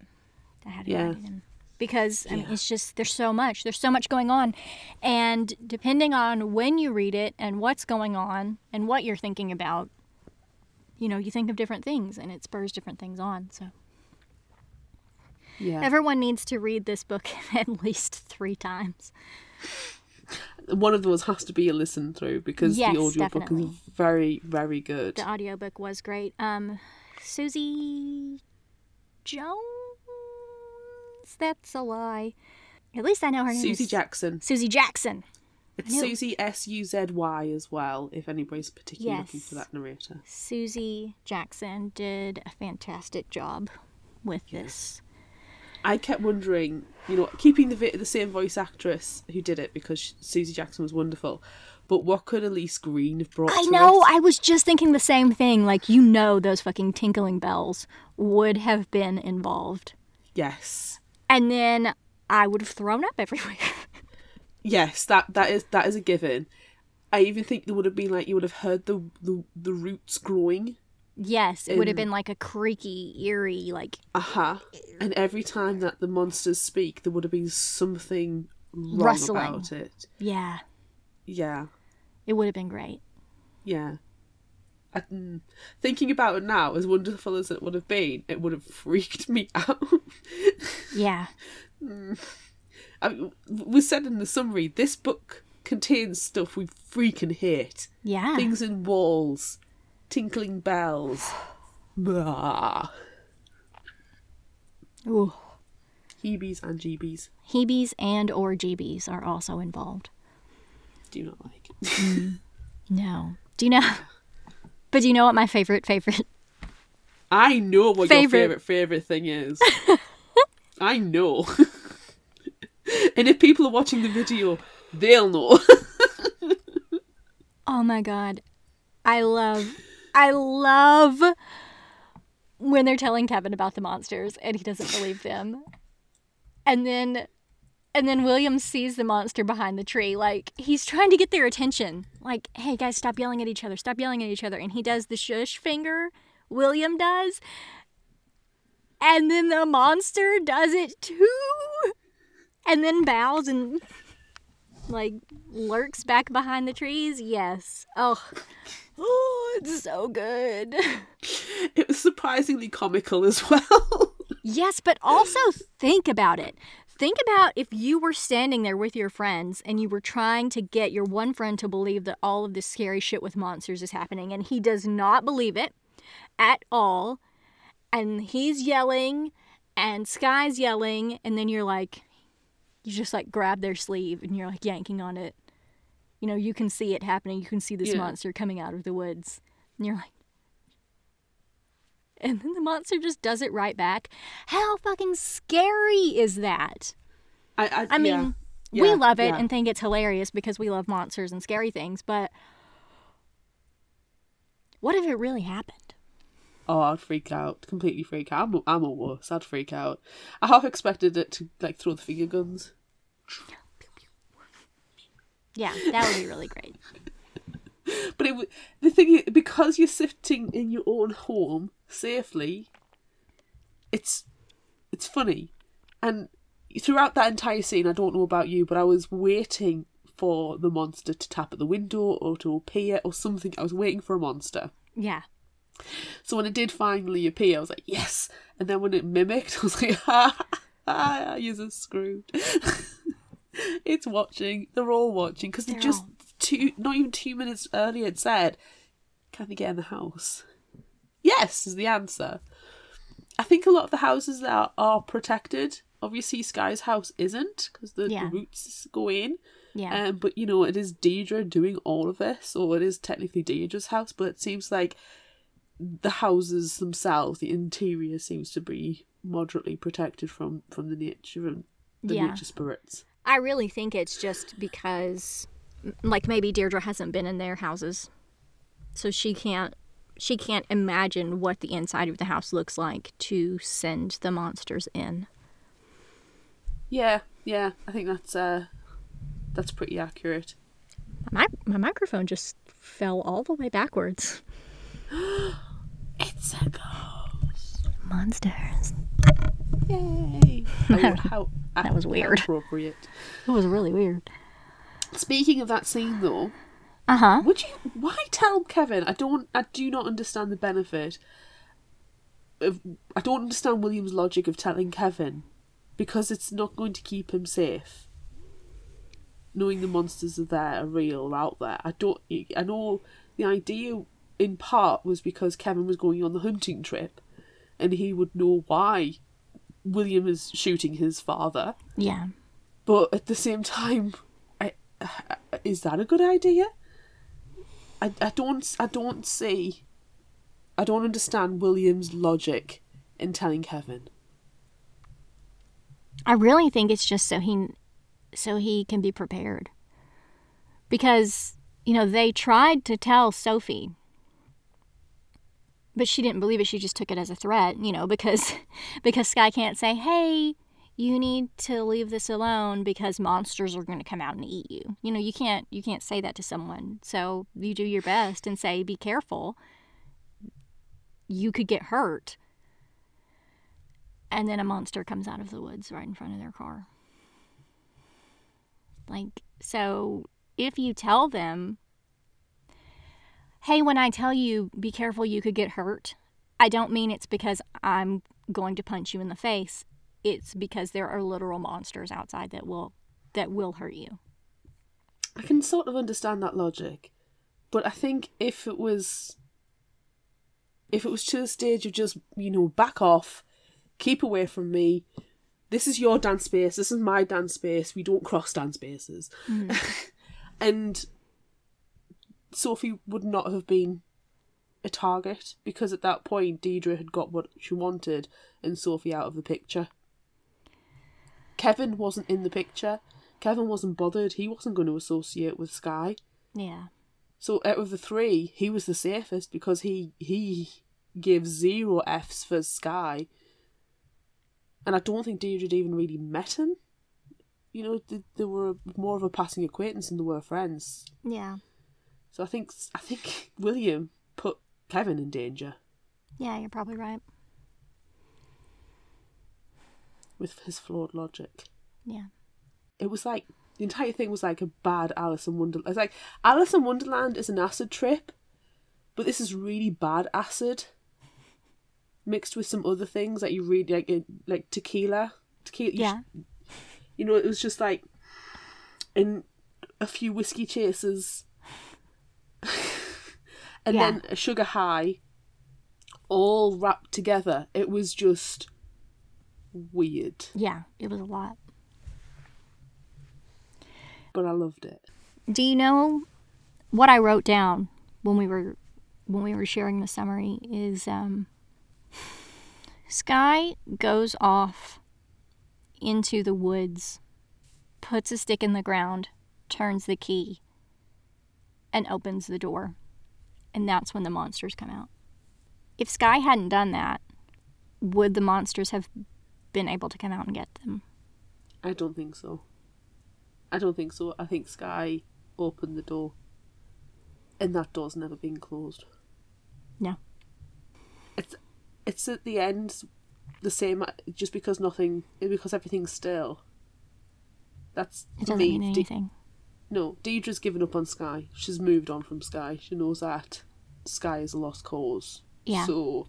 I had to Yeah. add it in because I mean, Yeah. it's just there's so much there's so much going on and depending on when you read it and what's going on and what you're thinking about you know you think of different things and it spurs different things on so Yeah. everyone needs to read this book at least three times one of those has to be a listen through because Yes, the audiobook definitely. is very, very good. the audiobook was great um susie jones that's a lie at least i know her name Susie is Jackson. susie jackson It's Susie S U Z Y as well. If anybody's particularly looking for that narrator. Susie Jackson did a fantastic job with this. I kept wondering, you know, keeping the the same voice actress who did it because Susie Jackson was wonderful. But what could Elise Green have brought? I to know. it? I was just thinking the same thing. Like, you know, those fucking tinkling bells would have been involved. Yes, And then I would have thrown up everywhere. yes, that that is that is a given. I even think there would have been like you would have heard the the, the roots growing. Yes, it would have been like a creaky, eerie, like, Aha. And every time that the monsters speak, there would have been something wrong Rustling. about it. yeah, Yeah, it would have been great. yeah. I, mm, thinking about it now, as wonderful as it would have been, it would have freaked me out. Yeah. I, we said in the summary, this book contains stuff we freaking hate. Yeah. Things in walls, tinkling bells. Blah. Ooh. Heebies and jeebies. Hebe's and or GBs are also involved. Do not like. Mm. No. Do you know? But do you know what my favorite favorite? I know what Favorite. your favorite favorite thing is. I know. and if people are watching the video, they'll know. Oh my god. I love I love when they're telling Kevin about the monsters and he doesn't believe them. And then and then William sees the monster behind the tree. Like he's trying to get their attention. Like, hey guys, stop yelling at each other. Stop yelling at each other. And he does the shush finger. William does. And then the monster does it too. And then bows and like lurks back behind the trees. Yes. Oh. Oh, it's so good. it was surprisingly comical as well. Yes, but also think about it. Think about if you were standing there with your friends and you were trying to get your one friend to believe that all of this scary shit with monsters is happening and he does not believe it at all. And he's yelling and Sky's yelling and then you're like you just like grab their sleeve and you're like yanking on it. You know, you can see it happening. You can see this Yeah. monster coming out of the woods. And you're like and then the monster just does it right back. How fucking scary is that? I, I, I mean, yeah. we Yeah, love it and think it's hilarious because we love monsters and scary things, but what if it really happened? Oh, I'd freak out. Completely freak out. I'm, I'm a wuss. I'd freak out. I half expected it to like throw the finger guns. Yeah, that would be really great. But it, the thing is, because you're sitting in your own home safely, it's it's funny, and throughout that entire scene, I don't know about you, but I was waiting for the monster to tap at the window or to appear or something. I was waiting for a monster. Yeah. So when it did finally appear, I was like, yes. And then when it mimicked, I was like, ha, ha, ha you're screwed. it's watching. They're all watching because they They're just two, not even two minutes earlier, had said, "Can they get in the house?" Yes, is the answer. I think a lot of the houses that are, are protected. Obviously, Sky's house isn't because the, Yeah. the roots go in. Yeah. Um, but you know, it is Deirdre doing all of this, or it is technically Deirdre's house, but it seems like the houses themselves, the interior seems to be moderately protected from from the nature and the Yeah. nature spirits. I really think it's just because like maybe Deirdre hasn't been in their houses. So she can't she can't imagine what the inside of the house looks like to send the monsters in. Yeah, yeah, I think that's uh that's pretty accurate. My my microphone just fell all the way backwards. It's a ghost. Monsters. Yay! how, how, That was weird. appropriate. It was really weird. Speaking of that scene, though, Uh-huh. Would you? Why tell Kevin? I don't. I do not understand the benefit. Of, I don't understand William's logic of telling Kevin, because it's not going to keep him safe. Knowing the monsters are there, are real, out there. I don't. I know the idea in part was because Kevin was going on the hunting trip, and he would know why William is shooting his father Yeah. but at the same time, I, is that a good idea? I, I don't I don't see I don't understand William's logic in telling Kevin. I really think it's just so he so he can be prepared. Because, you know, they tried to tell Sophie but she didn't believe it. She just took it as a threat, you know, because because Sky can't say, "Hey, you need to leave this alone because monsters are going to come out and eat you." You know, you can't you can't say that to someone. So you do your best and say, "Be careful. You could get hurt." And then a monster comes out of the woods right in front of their car. Like, so if you tell them hey, when I tell you be careful, you could get hurt, I don't mean it's because I'm going to punch you in the face. It's because there are literal monsters outside that will that will hurt you. I can sort of understand that logic, but I think if it was if it was to the stage of just, you know, back off, keep away from me. This is your dance space, this is my dance space, we don't cross dance spaces. Mm. and Sophie would not have been a target because at that point Deirdre had got what she wanted and Sophie out of the picture. Kevin wasn't in the picture. Kevin wasn't bothered. He wasn't going to associate with Sky. Yeah. So out of the three, he was the safest because he he gave zero Fs for Sky. And I don't think Deirdre even really met him. You know, they, they were more of a passing acquaintance than they were friends. Yeah. So I think I think William put Kevin in danger Yeah, you're probably right. with his flawed logic. Yeah. It was like the entire thing was like a bad Alice in Wonderland. It's like Alice in Wonderland is an acid trip, but this is really bad acid mixed with some other things that you read like like tequila. Tequila. you Yeah. sh- you know, it was just like in a few whiskey chasers and Yeah. then a sugar high all wrapped together. It was just weird, Yeah, it was a lot. but I loved it. Do you know what I wrote down when we were when we were sharing the summary is um Sky goes off into the woods, puts a stick in the ground, turns the key, and opens the door. And that's when the monsters come out. If Sky hadn't done that, would the monsters have been able to come out and get them? I don't think so. I don't think so. I think Sky opened the door, and that door's never been closed. No. It's it's at the end the same. Just because nothing, because everything's still. That's It doesn't me. mean anything. No, Deirdre's given up on Sky. She's moved on from Sky. She knows that Sky is a lost cause. Yeah. So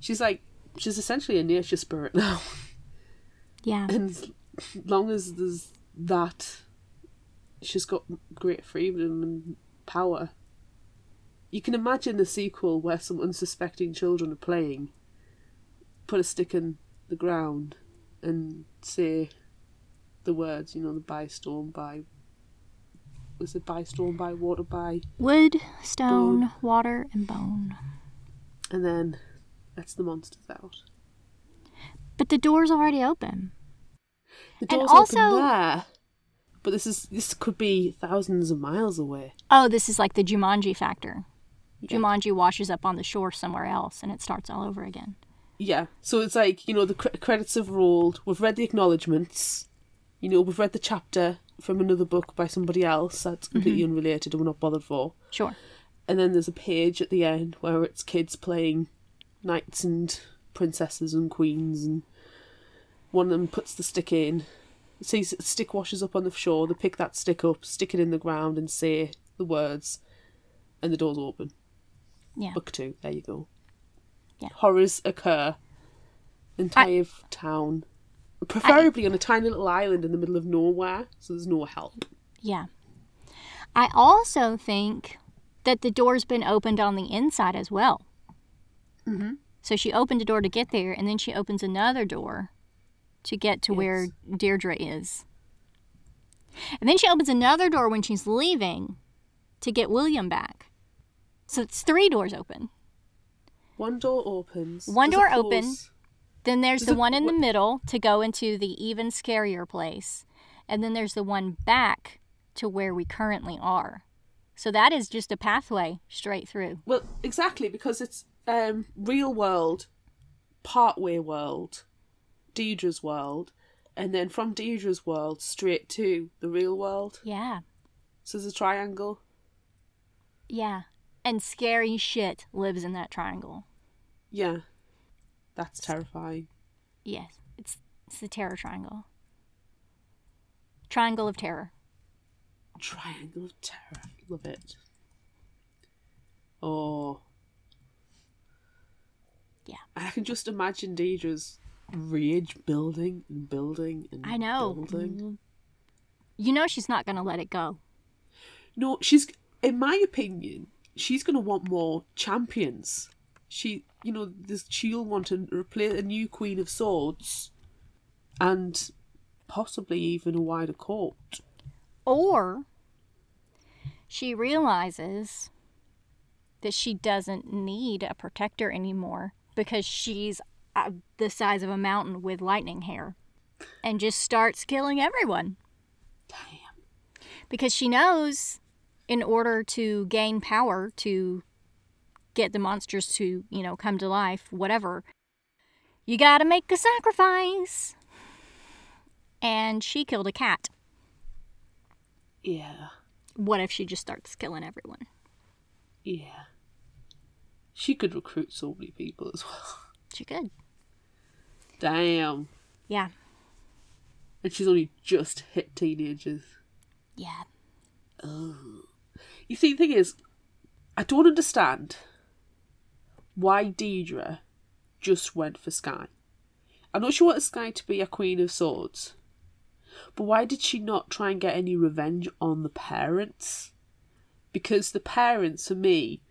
she's like she's essentially a nature spirit now. Yeah. and as long as there's that she's got great freedom and power you can imagine a sequel where some unsuspecting children are playing put a stick in the ground and say the words you know the by storm by was it by storm by water by Wood, stone, water, and bone. and then lets the monsters out But the door's already open. the And door's also- open there but this is this could be thousands of miles away Oh, this is like the Jumanji factor. Yeah. Jumanji washes up on the shore somewhere else and it starts all over again. Yeah, so it's like you know the cre- credits have rolled. We've read the acknowledgements. You know, we've read the chapter from another book by somebody else that's completely mm-hmm. unrelated and we're not bothered for. Sure. And then there's a page at the end where it's kids playing knights and princesses and queens, and one of them puts the stick in. Sees the stick washes up on the shore. They pick that stick up, stick it in the ground, and say the words, and the doors open. Yeah. Book two. There you go. Yeah. Horrors occur. Entire town, preferably on a tiny little island in the middle of nowhere, so there's no help. Yeah. I also think that the door's been opened on the inside as well. Mm-hmm. So she opened a door to get there, and then she opens another door to get to where Deirdre is. And then she opens another door when she's leaving to get William back. So it's three doors open. One door opens. One There's door open. Then there's the it- one in the middle to go into the even scarier place. And then there's the one back to where we currently are. So that is just a pathway straight through. Well, exactly because it's um, real world, partway world, Deirdre's world, and then from Deirdre's world straight to the real world. Yeah. So there's a triangle. Yeah. And scary shit lives in that triangle. Yeah, that's terrifying. Yes. It's it's the terror triangle. Triangle of terror. Triangle of terror. Love it. Oh. Yeah. I can just imagine Deirdre's rage building and building and I know. building. You know she's not going to let it go. No, she's in my opinion, she's gonna want more champions. She you know, this she'll want to replace a new Queen of Swords and possibly even a wider court. Or she realizes that she doesn't need a protector anymore because she's uh, the size of a mountain with lightning hair and just starts killing everyone. Damn. Because she knows in order to gain power to get the monsters to, you know, come to life, whatever, you gotta make a sacrifice. And she killed a cat. Yeah. What if she just starts killing everyone? Yeah. She could recruit so many people as well. She could. Damn. Yeah. And she's only just hit teenagers. Yeah. Oh. You see, the thing is, I don't understand why Deirdre just went for Sky. I know she wanted Sky to be a Queen of Swords, but why did she not try and get any revenge on the parents? Because the parents, for me,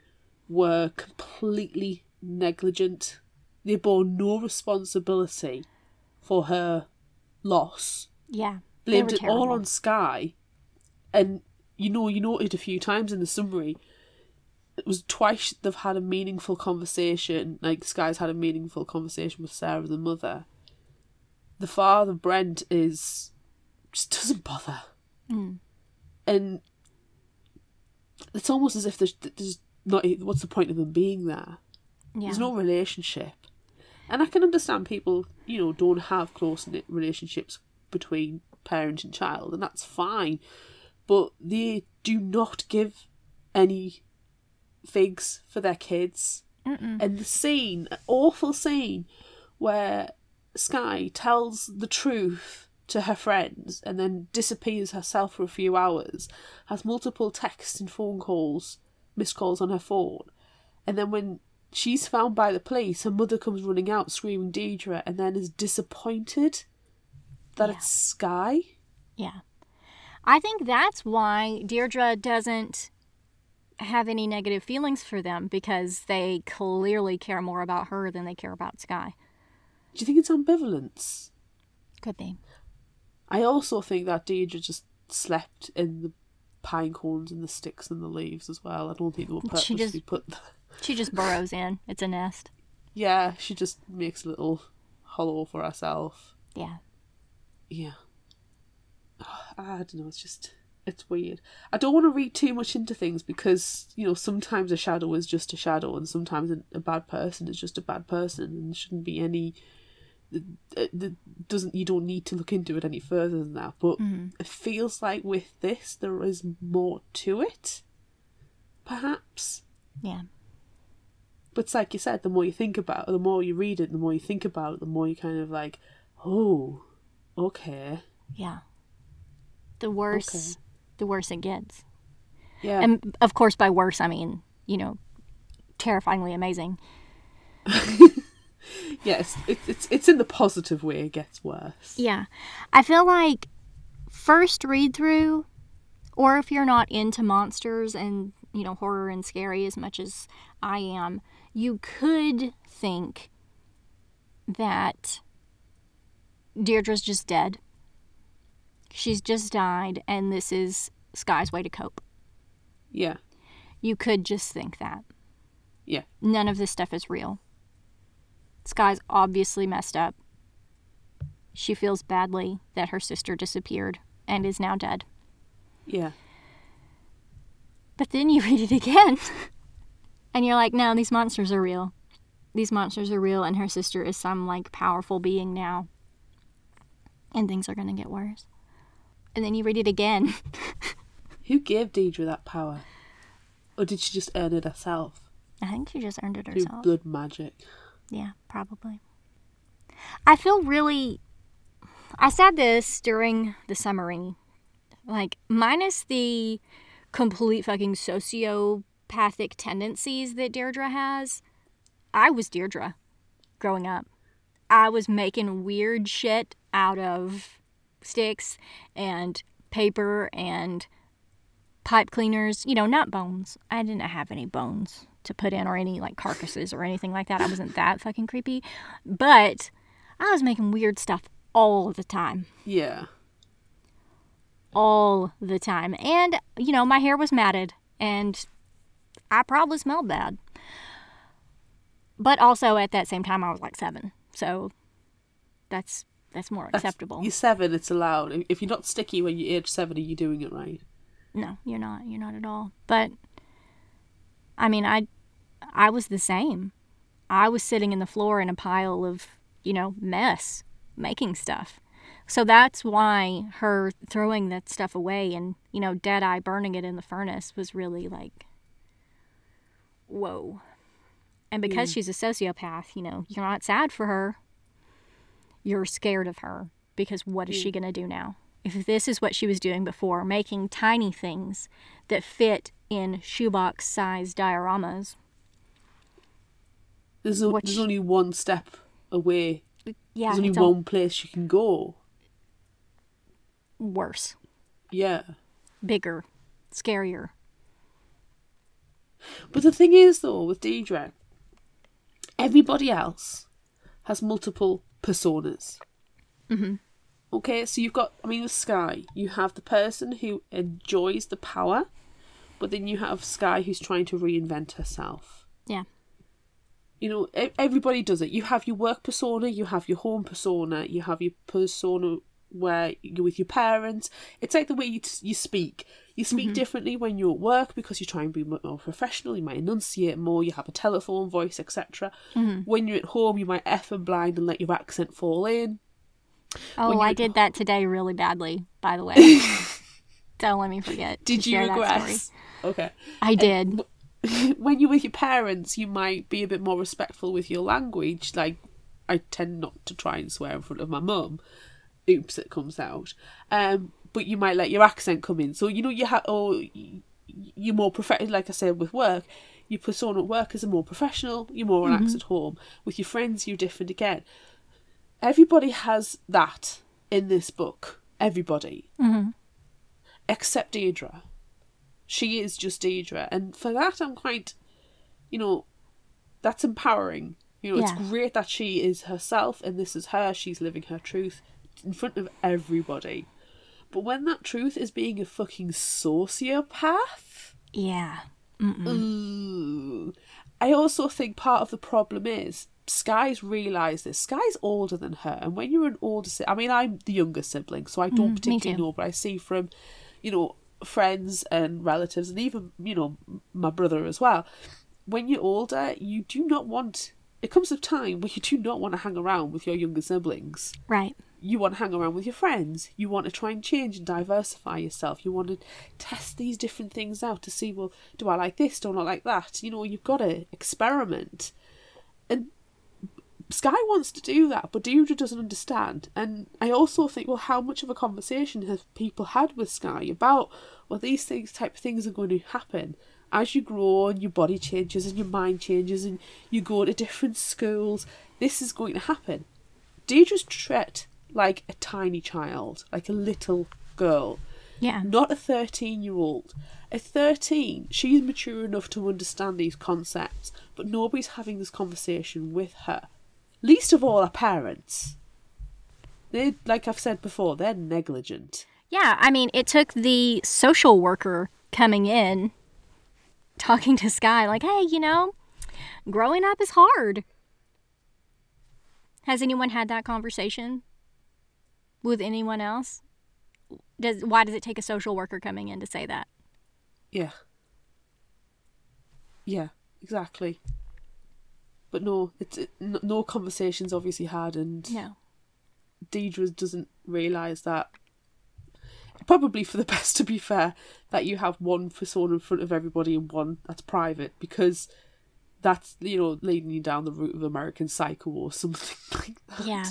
were completely negligent. They bore no responsibility for her loss Yeah. blamed it all on Sky. And you know, you noted a few times in the summary, it was twice they've had a meaningful conversation. Like Sky's had a meaningful conversation with Sarah, the mother. The father, Brent, is just doesn't bother, Mm. and it's almost as if there's, there's not. What's the point of them being there? Yeah. There's no relationship. And I can understand people, you know, don't have close knit relationships between parent and child, and that's fine. But they do not give any figs for their kids. Mm-mm. And the scene, awful scene, where Sky tells the truth to her friends and then disappears herself for a few hours, has multiple texts and phone calls, missed calls on her phone. And then when she's found by the police, her mother comes running out screaming Deirdre and then is disappointed that Yeah. it's Sky. Yeah. I think that's why Deirdre doesn't have any negative feelings for them because they clearly care more about her than they care about Sky. Do you think it's ambivalence? Could be. I also think that Deirdre just slept in the pine cones and the sticks and the leaves as well. I don't think they were She just- put. She just burrows in. It's a nest. Yeah, she just makes a little hollow for herself. Yeah. Yeah. Ah, I don't know. It's just it's weird. I don't want to read too much into things because you know sometimes a shadow is just a shadow, and sometimes a, a bad person is just a bad person, and there shouldn't be any. It doesn't you don't need to look into it any further than that. But mm-hmm. it feels like with this there is more to it. Perhaps. Yeah. But it's like you said, the more you think about it, the more you read it, the more you think about it, the more you kind of like, oh, okay. Yeah. The worse Okay. The worse it gets. Yeah. And of course by worse I mean, you know, terrifyingly amazing. yes, it, it's it's in the positive way it gets worse. Yeah. I feel like first read through, or if you're not into monsters and, you know, horror and scary as much as I am, you could think that Deirdre's just dead. She's just died, and this is Sky's way to cope. Yeah. You could just think that. Yeah. None of this stuff is real. Sky's obviously messed up. She feels badly that her sister disappeared and is now dead. Yeah. But then you read it again, and you're like, no, these monsters are real. These monsters are real, and her sister is some like powerful being now. And things are going to get worse. And then you read it again. Who gave Deirdre that power? Or did she just earn it herself? I think she just earned it Through herself. blood magic. Yeah, probably. I feel really. I said this during the summary. Like, minus the complete fucking sociopathic tendencies that Deirdre has, I was Deirdre growing up. I was making weird shit out of sticks and paper and pipe cleaners, you know, not bones. I didn't have any bones to put in or any like carcasses or anything like that. I wasn't that fucking creepy. But I was making weird stuff all the time. Yeah. All the time. And, you know, my hair was matted and I probably smelled bad. But also at that same time I was like 7. So that's that's more That's- acceptable. You're seven, it's allowed. If- you're not sticky when you're age seven, are you doing it right? No, you're not. You're not at all. But I mean, I I was the same. I was sitting in the floor in a pile of, you know, mess, making stuff. So that's why her throwing that stuff away and, you know, dead eye burning it in the furnace was really like whoa. And because mm. she's a sociopath, you know, you're not sad for her. You're scared of her because what is she mm. going to do now? If this is what she was doing before, making tiny things that fit in shoebox sized dioramas, There's, What there's sh- only one step away. yeah, there's only one place you can go. worse, Yeah. bigger, scarier. But the thing is, though, with Deirdre, everybody else has multiple personas. Mhm. Okay, so you've got, I mean, with Sky, you have the person who enjoys the power, but then you have Sky who's trying to reinvent herself. Yeah. You know, everybody does it. You have your work persona, you have your home persona, you have your persona where you're with your parents. It's like the way you, t- you speak. You speak mm-hmm. differently when you're at work because you try and be more professional. You might enunciate more. You have a telephone voice, etc. Mm-hmm. When you're at home, you might f and blind and let your accent fall in. Oh, I did that today really badly, by the way. Don't let me forget. Did you share that story. regress? Okay. I did. when you're with your parents, you might be a bit more respectful with your language. Like, I tend not to try and swear in front of my mum. Oops, it comes out. Um, but you might let your accent come in. So you know you have or you're more professional. Like I said, with work, your persona at work is a more professional. You're more relaxed at home. With your friends, you're different again. Everybody has that in this book. Everybody, except Deirdre she is just Deirdre, and for that I'm quite, you know, that's empowering. You know, Yeah. it's great that she is herself, and this is her. She's living her truth in front of everybody. But when that truth is being a fucking sociopath, Yeah. ooh. I also think part of the problem is Sky's realised this. Sky's older than her, and when you're an older, si- I mean, I'm the younger sibling, so I don't Mm, me particularly too. know, but I see from, you know, friends and relatives, and even you know my brother as well. When you're older, you do not want. It comes a time where you do not want to hang around with your younger siblings Right. You want to hang around with your friends. You want to try and change and diversify yourself. You want to test these different things out to see, well, do I like this? Do I not like that? You know, you've got to experiment. And Sky wants to do that, but Deirdre doesn't understand. And I also think, well, how much of a conversation have people had with Sky about, well, these things, type of things are going to happen as you grow and your body changes and your mind changes and you go to different schools. This is going to happen. Deirdre's treat like a tiny child, like a little girl, Yeah. not a 13 year old. At 13, she's mature enough to understand these concepts, but nobody's having this conversation with her. Least of all, her parents. They, like I've said before, they're negligent. Yeah, I mean, it took the social worker coming in, talking to Sky, like, hey, you know, growing up is hard. Has anyone had that conversation with anyone else? Does why does it take a social worker coming in to say that? Yeah. Yeah, exactly. But no, it's it, no, conversations obviously had, and No. Deirdre doesn't realise that. Probably for the best, to be fair, that you have one persona in front of everybody and one that's private, because that's you know leading you down the route of American Psycho or something like that. Yeah.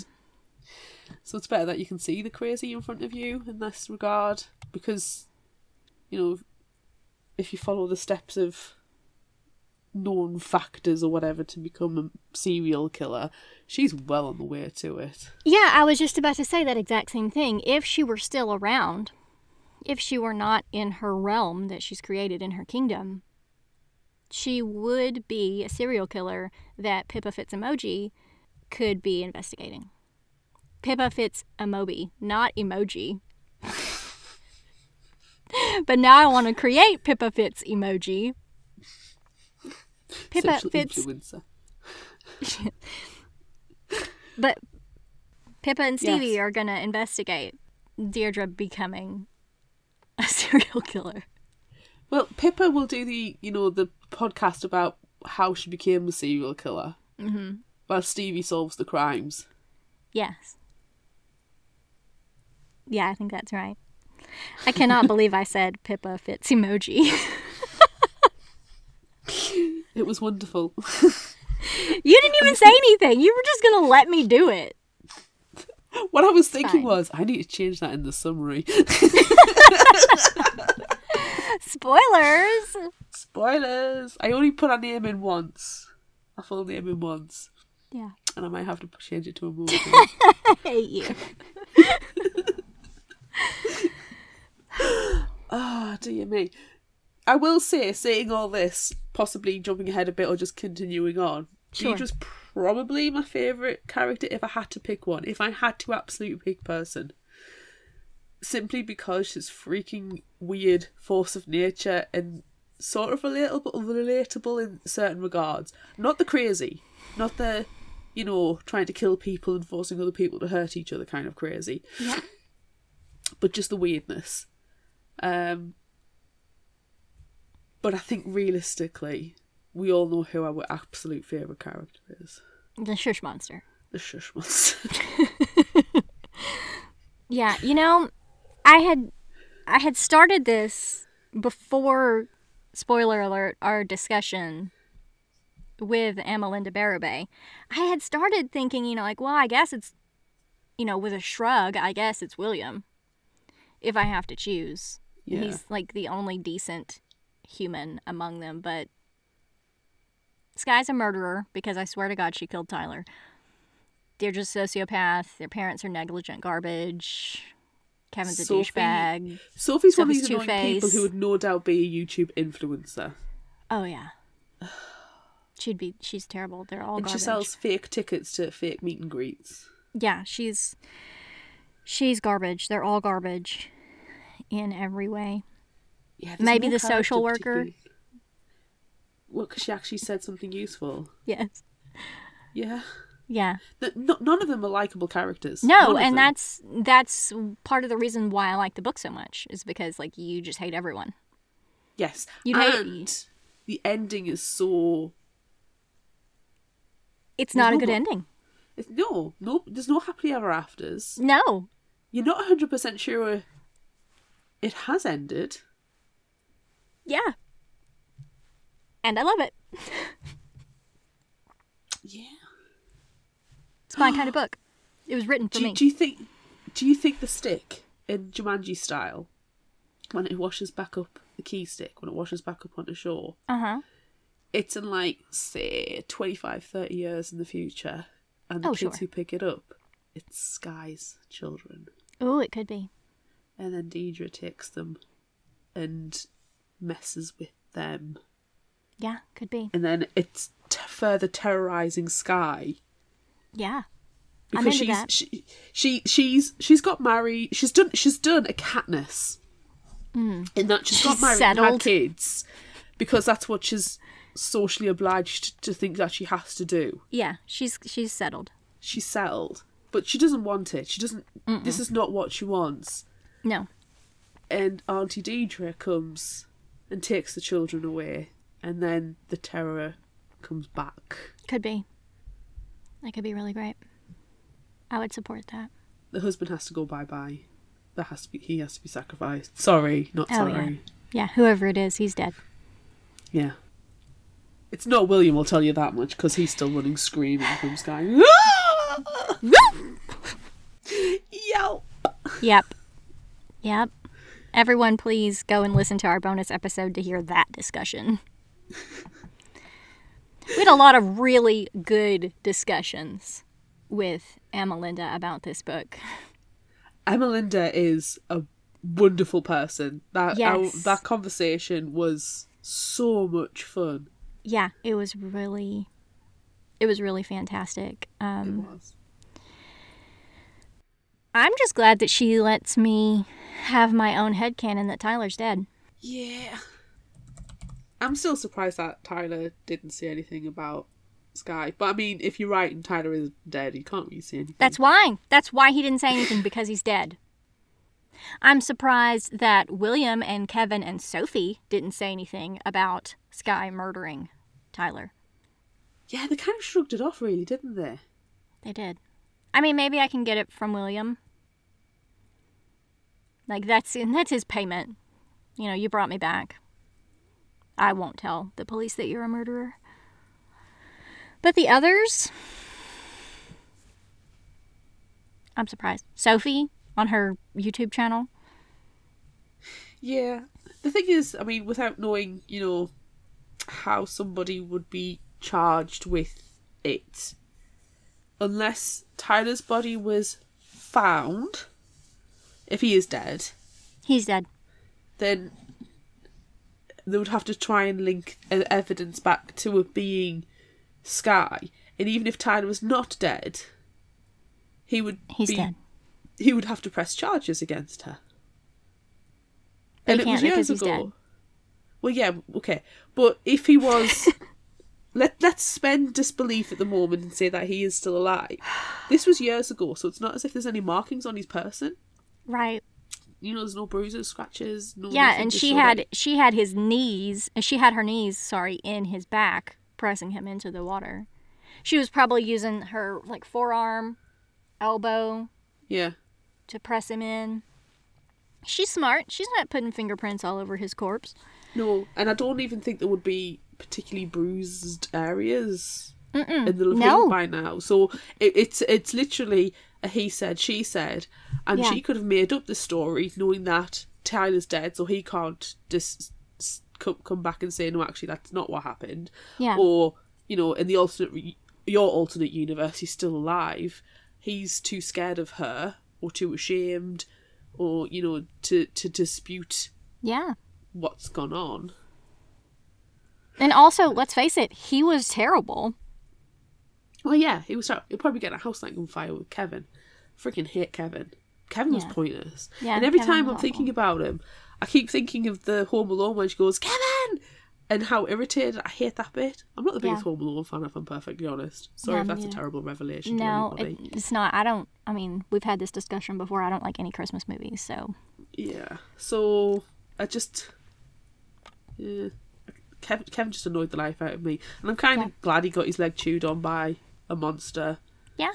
So it's better that you can see the crazy in front of you in this regard, because you know if you follow the steps of known factors or whatever to become a serial killer, she's well on the way to it. Yeah, I was just about to say that exact same thing. If she were still around, if she were not in her realm that she's created in her kingdom, she would be a serial killer that Pippa Fitz emoji could be investigating. Pippa Fitz emoji, not emoji. but now I want to create Pippa Fitz emoji. Pippa Social influencer. But Pippa and Stevie Yes. are going to investigate Deirdre becoming a serial killer. Well, Pippa will do the you know the podcast about how she became a serial killer, mm-hmm. while Stevie solves the crimes. Yes. Yeah, I think that's right. I cannot believe I said Pippa Fitz emoji. It was wonderful. you didn't even say anything. You were just going to let me do it. what I was thinking fine. was, I need to change that in the summary. Spoilers. Spoilers! I only put our name in once. Our full name in once. Yeah. And I might have to change it to a movie. I hate you. Ah, dear me. I will say, saying all this, possibly jumping ahead a bit or just continuing on, Sure. Deirdre's probably my favourite character if I had to pick one. If I had to absolutely pick person. Simply because she's freaking weird force of nature and sort of relatable, but relatable in certain regards. Not the crazy. Not the, you know, trying to kill people and forcing other people to hurt each other kind of crazy. Yeah. But just the weirdness. Um, but I think realistically, we all know who our absolute favourite character is. The shush monster. The Shush Monster. Yeah, you know, I had I had started this before spoiler alert our discussion with Amelinda Berube. I had started thinking, you know, like, well, I guess it's you know, with a shrug, I guess it's William. If I have to choose. Yeah. He's like the only decent human among them, but Sky's a murderer because I swear to God she killed Tyler. They're just sociopath. Their parents are negligent garbage. Kevin's a Sophie- douchebag. Sophie's one of these annoying people who would no doubt be a YouTube influencer. Oh yeah. She'd be. She's terrible. They're all garbage. she sells fake tickets to fake meet and greets. Yeah, she's. She's garbage. They're all garbage, in every way. Yeah, Maybe the social worker? Well, because she actually said something useful. Yes. Yeah. Yeah. Th- no- none of them are likable characters. No, and them. that's that's part of the reason why I like the book so much is because like you just hate everyone. Yes. Hate- and the ending is so. It's not a good ending. It's, no, no, there's no happily ever afters. No. You're not 100% sure it has ended. Yeah. And I love it. Yeah. It's my kind of book. It was written for Do, me. do you think? Do you think the stick in Jumanji style, when it washes back up the key stick, when it washes back up onto shore, Uh huh. it's in like say 25, 30 years in the future, and the Oh, kids sure. who pick it up, it's Sky's children, Oh, it could be. And then Deirdre takes them, and messes with them, Yeah, could be. and then it's t- further terrorizing Sky Yeah. Because she's that. she, she she's she's got married. She's done she's done a Katniss hmm. in that she's got She's married and had kids because that's what she's socially obliged to think that she has to do. Yeah, she's she's settled. She's settled, but she doesn't want it. She doesn't. This is not what she wants. No. And Auntie Deirdre comes and takes the children away, and then the terror comes back. Could be. That could be really great. I would support that. The husband has to go bye bye. That has to be. He has to be sacrificed. Sorry, not Oh, yeah. sorry. Yeah, whoever it is, he's dead. Yeah. It's not William, I'll tell you that much, because he's still running screaming from Sky. Yelp! Yep. Yep. Everyone, please go and listen to our bonus episode to hear that discussion. we had a lot of really good discussions with Amelinda about this book. Amelinda is a wonderful person. That our, that conversation was so much fun. Yeah, it was really, it was really fantastic. It Um, was. I'm just glad that she lets me have my own headcanon that Tyler's dead. Yeah. I'm still surprised that Tyler didn't say anything about Sky. But I mean, if you're right and Tyler is dead, you can't really say anything. That's why. That's why he didn't say anything because he's dead. I'm surprised that William and Kevin and Sophie didn't say anything about Sky murdering Tyler. Yeah, they kind of shrugged it off, really, didn't they? They did. I mean, maybe I can get it from William. Like that's that's his payment. You know, you brought me back. I won't tell the police that you're a murderer. But the others I'm surprised. Sophie on her YouTube channel. Yeah. The thing is, I mean, without knowing, you know, how somebody would be charged with it, unless Tyler's body was found, if he is dead, He's dead. then they would have to try and link e- evidence back to it being Sky. And even if Tyler was not dead, he would He's be, dead. he would have to press charges against her. And it can't because years he's ago. dead. Well, yeah, okay, but if he was, let let's spend disbelief at the moment and say that he is still alive. This was years ago, so it's not as if there's any markings on his person. Right. You know, there's no bruises, scratches, no. Yeah, and she had that- she had his knees. uh, She had her knees, sorry, in his back, pressing him into the water. She was probably using her like forearm, elbow Yeah, to press him in. She's smart. She's not putting fingerprints all over his corpse. no, and I don't even think there would be particularly bruised areas Mm-mm. in the ravine No. by now. So it, it's it's literally a he said, she said, and Yeah. she could have made up the story knowing that Tyler's dead, so he can't just s- come come back and say no, actually that's not what happened. Yeah. Or you know, in the alternate re- your alternate universe, he's still alive. He's too scared of her, or too ashamed, or you know, to to dispute Yeah. what's gone on. And also, let's face it, he was terrible. Well, yeah, he was. He'll probably get a house light on fire with Kevin. Freaking hate Kevin. Kevin was Yeah. pointless. Yeah, and every Kevin time I'm thinking about him, I keep thinking of the Home Alone when she goes, Kevin! And how irritated I hate that bit. I'm not the biggest Yeah. Home Alone fan, if I'm perfectly honest. Sorry Yeah, if me that's a neither. terrible revelation No, to it, anybody. it's not. I don't. I mean, we've had this discussion before. I don't like any Christmas movies, so Yeah. So, I just. Yeah. Kevin, Kevin just annoyed the life out of me. And I'm kind Yeah. of glad he got his leg chewed on by a monster. yeah.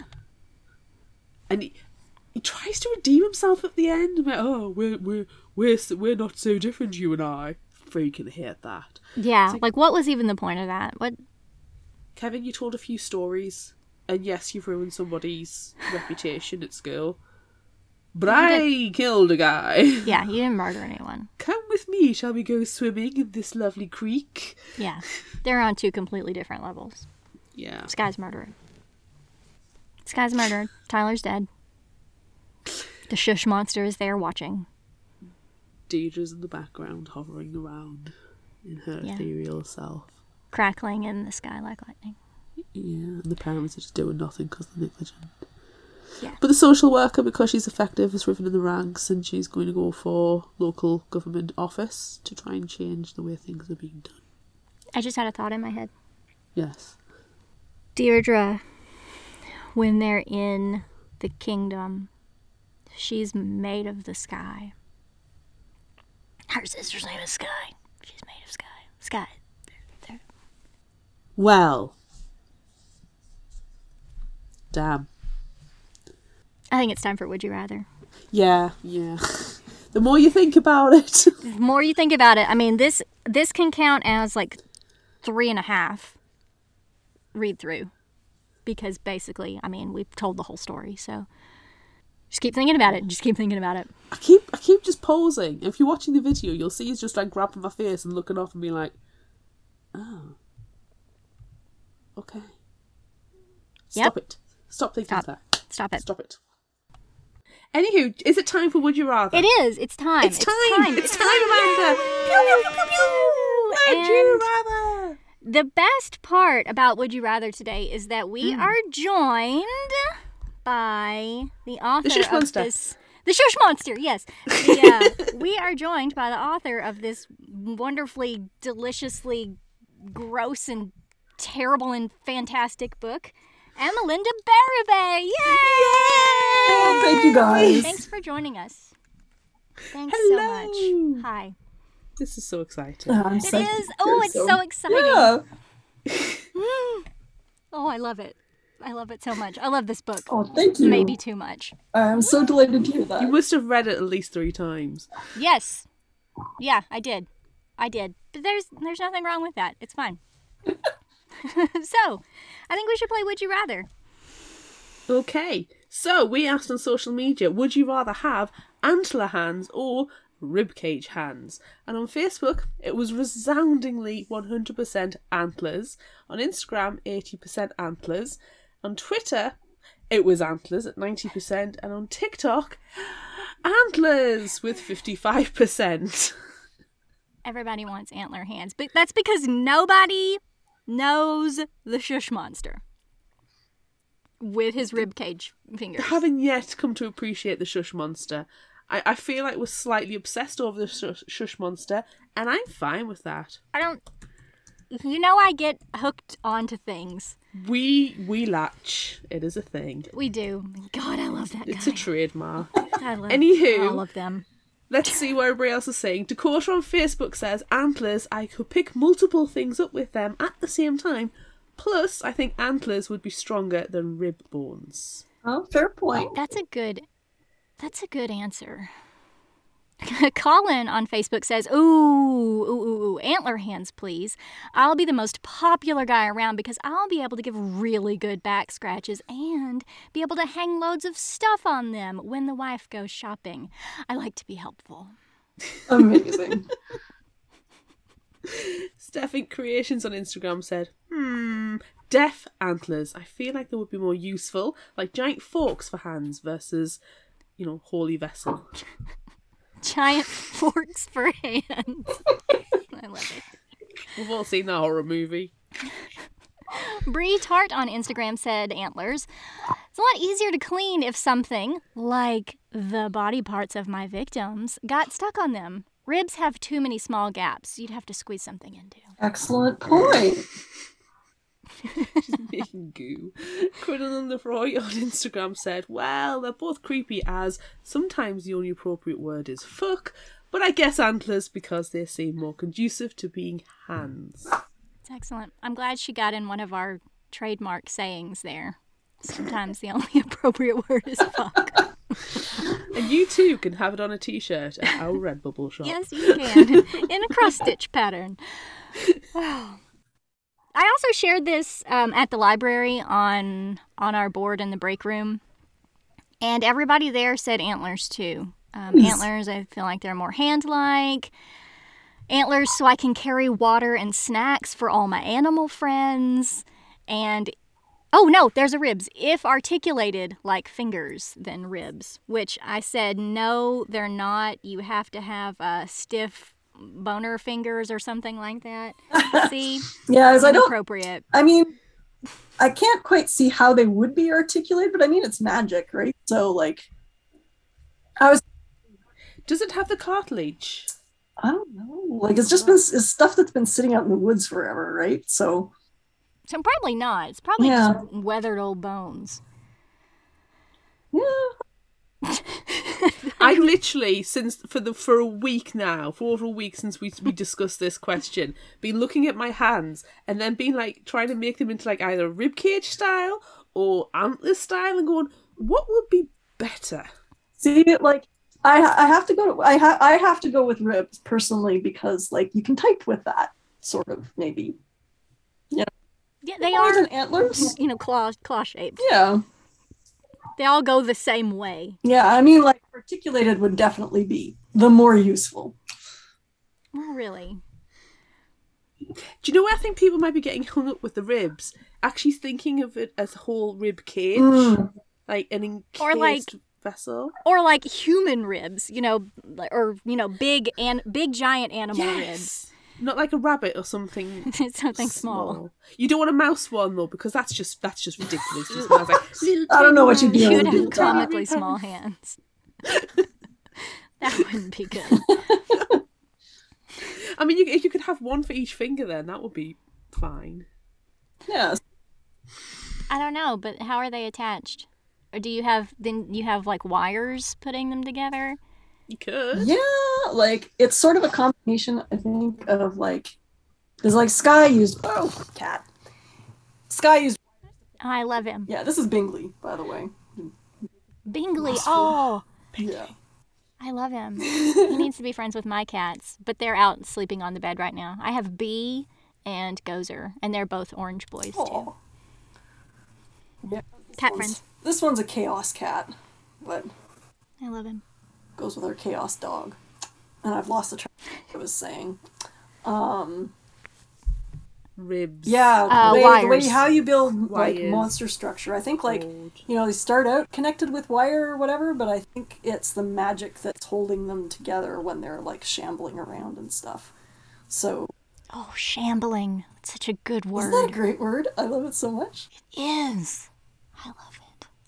and he, he tries to redeem himself at the end. Like, oh, we're we're we're we're not so different, you and I. Freaking hate that, Yeah, like- like what was even the point of that? What? Kevin. You told a few stories, and yes, you've ruined somebody's reputation at school. But I killed a guy. Yeah, he didn't murder anyone. Come with me, shall we go swimming in this lovely creek? Yeah, they're on two completely different levels. Yeah, Sky's murdered. Sky's murdered. Tyler's dead. The shush monster is there watching. Deirdre's in the background, hovering around in her Yeah. ethereal self. crackling in the sky like lightning. Yeah, and the parents are just doing nothing because they're negligent. Yeah. But the social worker, because she's effective, has risen in the ranks and she's going to go for local government office to try and change the way things are being done. I just had a thought in my head. Yes. Deirdre, when they're in the kingdom, she's made of the sky. Her sister's name is Sky. She's made of sky. Sky. There. Well. Damn. I think it's time for Would You Rather. Yeah, yeah. the more you think about it. The more you think about it, I mean, this this can count as like three and a half read through because basically, I mean, we've told the whole story. So just keep thinking about it. Just keep thinking about it. I keep I keep just pausing. If you're watching the video, you'll see he's just like grabbing my face and looking off and being like, Oh. Okay. Stop it. Stop thinking Stop. that. Stop it. Stop it. Anywho, is it time for Would You Rather? It is. It's time. It's time. It's time, Amanda. Pew, pew, pew, pew, pew. Would you rather? The best part about Would You Rather today is that we Hmm. are joined by the author Shush of Monster. this. The Shush Monster, yes. The, uh, we are joined by the author of this wonderfully, deliciously gross and terrible and fantastic book, Amelinda Berube. Yay! Oh, thank you guys. Thanks for joining us. Thanks Hello. so much. Hi. This is so exciting. I'm It so- is. Oh, it's so- so exciting. Yeah. Oh, I love it. I love it so much. I love this book. Oh, thank you. Maybe too much. I'm so delighted to hear that. You must have read it at least three times. Yes. Yeah, I did. I did. But there's there's nothing wrong with that. It's fine. so, I think we should play Would You Rather. Okay, so we asked on social media, would you rather have antler hands or ribcage hands? And on Facebook, it was resoundingly 100% antlers. On Instagram, 80% antlers. On Twitter, it was antlers at 90%. And on TikTok, antlers with 55%. Everybody wants antler hands, but that's because nobody knows the shush monster with his rib cage fingers. Having yet come to appreciate the shush monster, I, I feel like we're slightly obsessed over the shush, shush monster, and I'm fine with that. I don't. You know, I get hooked onto things. We we latch. It is a thing. We do. God, I love that It's guy. a trademark. I love Anywho. all of them. Let's see what everybody else is saying. Dakota on Facebook says antlers. I could pick multiple things up with them at the same time. Plus, I think antlers would be stronger than rib bones. Oh, fair point. That's a good. That's a good answer. Colin on Facebook says, ooh, ooh, ooh, ooh, antler hands, please. I'll be the most popular guy around because I'll be able to give really good back scratches and be able to hang loads of stuff on them when the wife goes shopping. I like to be helpful. Amazing. Stefan Creations on Instagram said, hmm, deaf antlers. I feel like they would be more useful, like giant forks for hands versus, you know, holy vessel. Giant forks for hands. I love it. We've all seen that horror movie. Bree Tart on Instagram said antlers. It's a lot easier to clean if something, like the body parts of my victims, got stuck on them. Ribs have too many small gaps you'd have to squeeze something into. Excellent point. She's making goo. Quidden Lefroy on Instagram said, Well, they're both creepy as sometimes the only appropriate word is fuck, but I guess antlers because they seem more conducive to being hands. It's excellent. I'm glad she got in one of our trademark sayings there. Sometimes the only appropriate word is fuck. And you too can have it on a t shirt at our Redbubble shop. Yes, you can. In a cross stitch pattern. I also shared this um, at the library on on our board in the break room, and everybody there said antlers too. Um, antlers, I feel like they're more hand-like. Antlers, so I can carry water and snacks for all my animal friends. And oh no, there's a ribs. If articulated like fingers, then ribs. Which I said no, they're not. You have to have a stiff boner fingers or something like that. See, Yeah, as I don't. Oh, inappropriate. I mean, I can't quite see how they would be articulated, but I mean it's magic, right? So like, I was Does it have the cartilage? I don't know, like it's just been it's stuff that's been sitting out in the woods forever, right? So So probably not. It's probably Yeah. just weathered old bones. yeah, I literally since for the for a week now, for over a week since we we discussed this question, been looking at my hands and then been like trying to make them into like either rib cage style or antler style and going, what would be better? see, like I I have to go to I ha- I have to go with ribs personally because like you can type with that sort of maybe. Yeah, yeah they Horns are, and antlers. you know, claw claw shaped. Yeah, They all go the same way. yeah. I mean, like articulated would definitely be the more useful. Oh, really? Do you know where I think people might be getting hung up with the ribs? Actually thinking of it as a whole rib cage. Mm. Like an encased Or like- vessel. Or like human ribs, you know, or you know, big and big giant animal ribs. Yes. Not like a rabbit or something Something small. You don't want a mouse one though, because that's just that's just ridiculous. Just like I don't know what you'd be You able would to do have that. comically small hands. that wouldn't be good. I mean, you, if you could have one for each finger, then that would be fine. Yeah, I don't know, but how are they attached? Or do you have then you have like wires putting them together? You could. Yeah, like it's sort of a combination, I think, of like there's like Sky used oh cat. Sky used I love him. yeah, this is Bingley, by the way. Bingley. Oh, Yeah. I love him. he needs to be friends with my cats, but they're out sleeping on the bed right now. I have Bee and Gozer, and they're both orange boys too. Aw. Yeah. this Cat one's- friends. This one's a chaos cat, but I love him. goes with our chaos dog. And I've lost the track of I was saying. Um Ribs. yeah, Uh, the way, the way how you build like Wires. monster structure. I think like Gold. you know, they start out connected with wire or whatever, but I think it's the magic that's holding them together when they're like shambling around and stuff. So, Oh, shambling. It's such a good word. isn't that a great word? I love it so much. It is. I love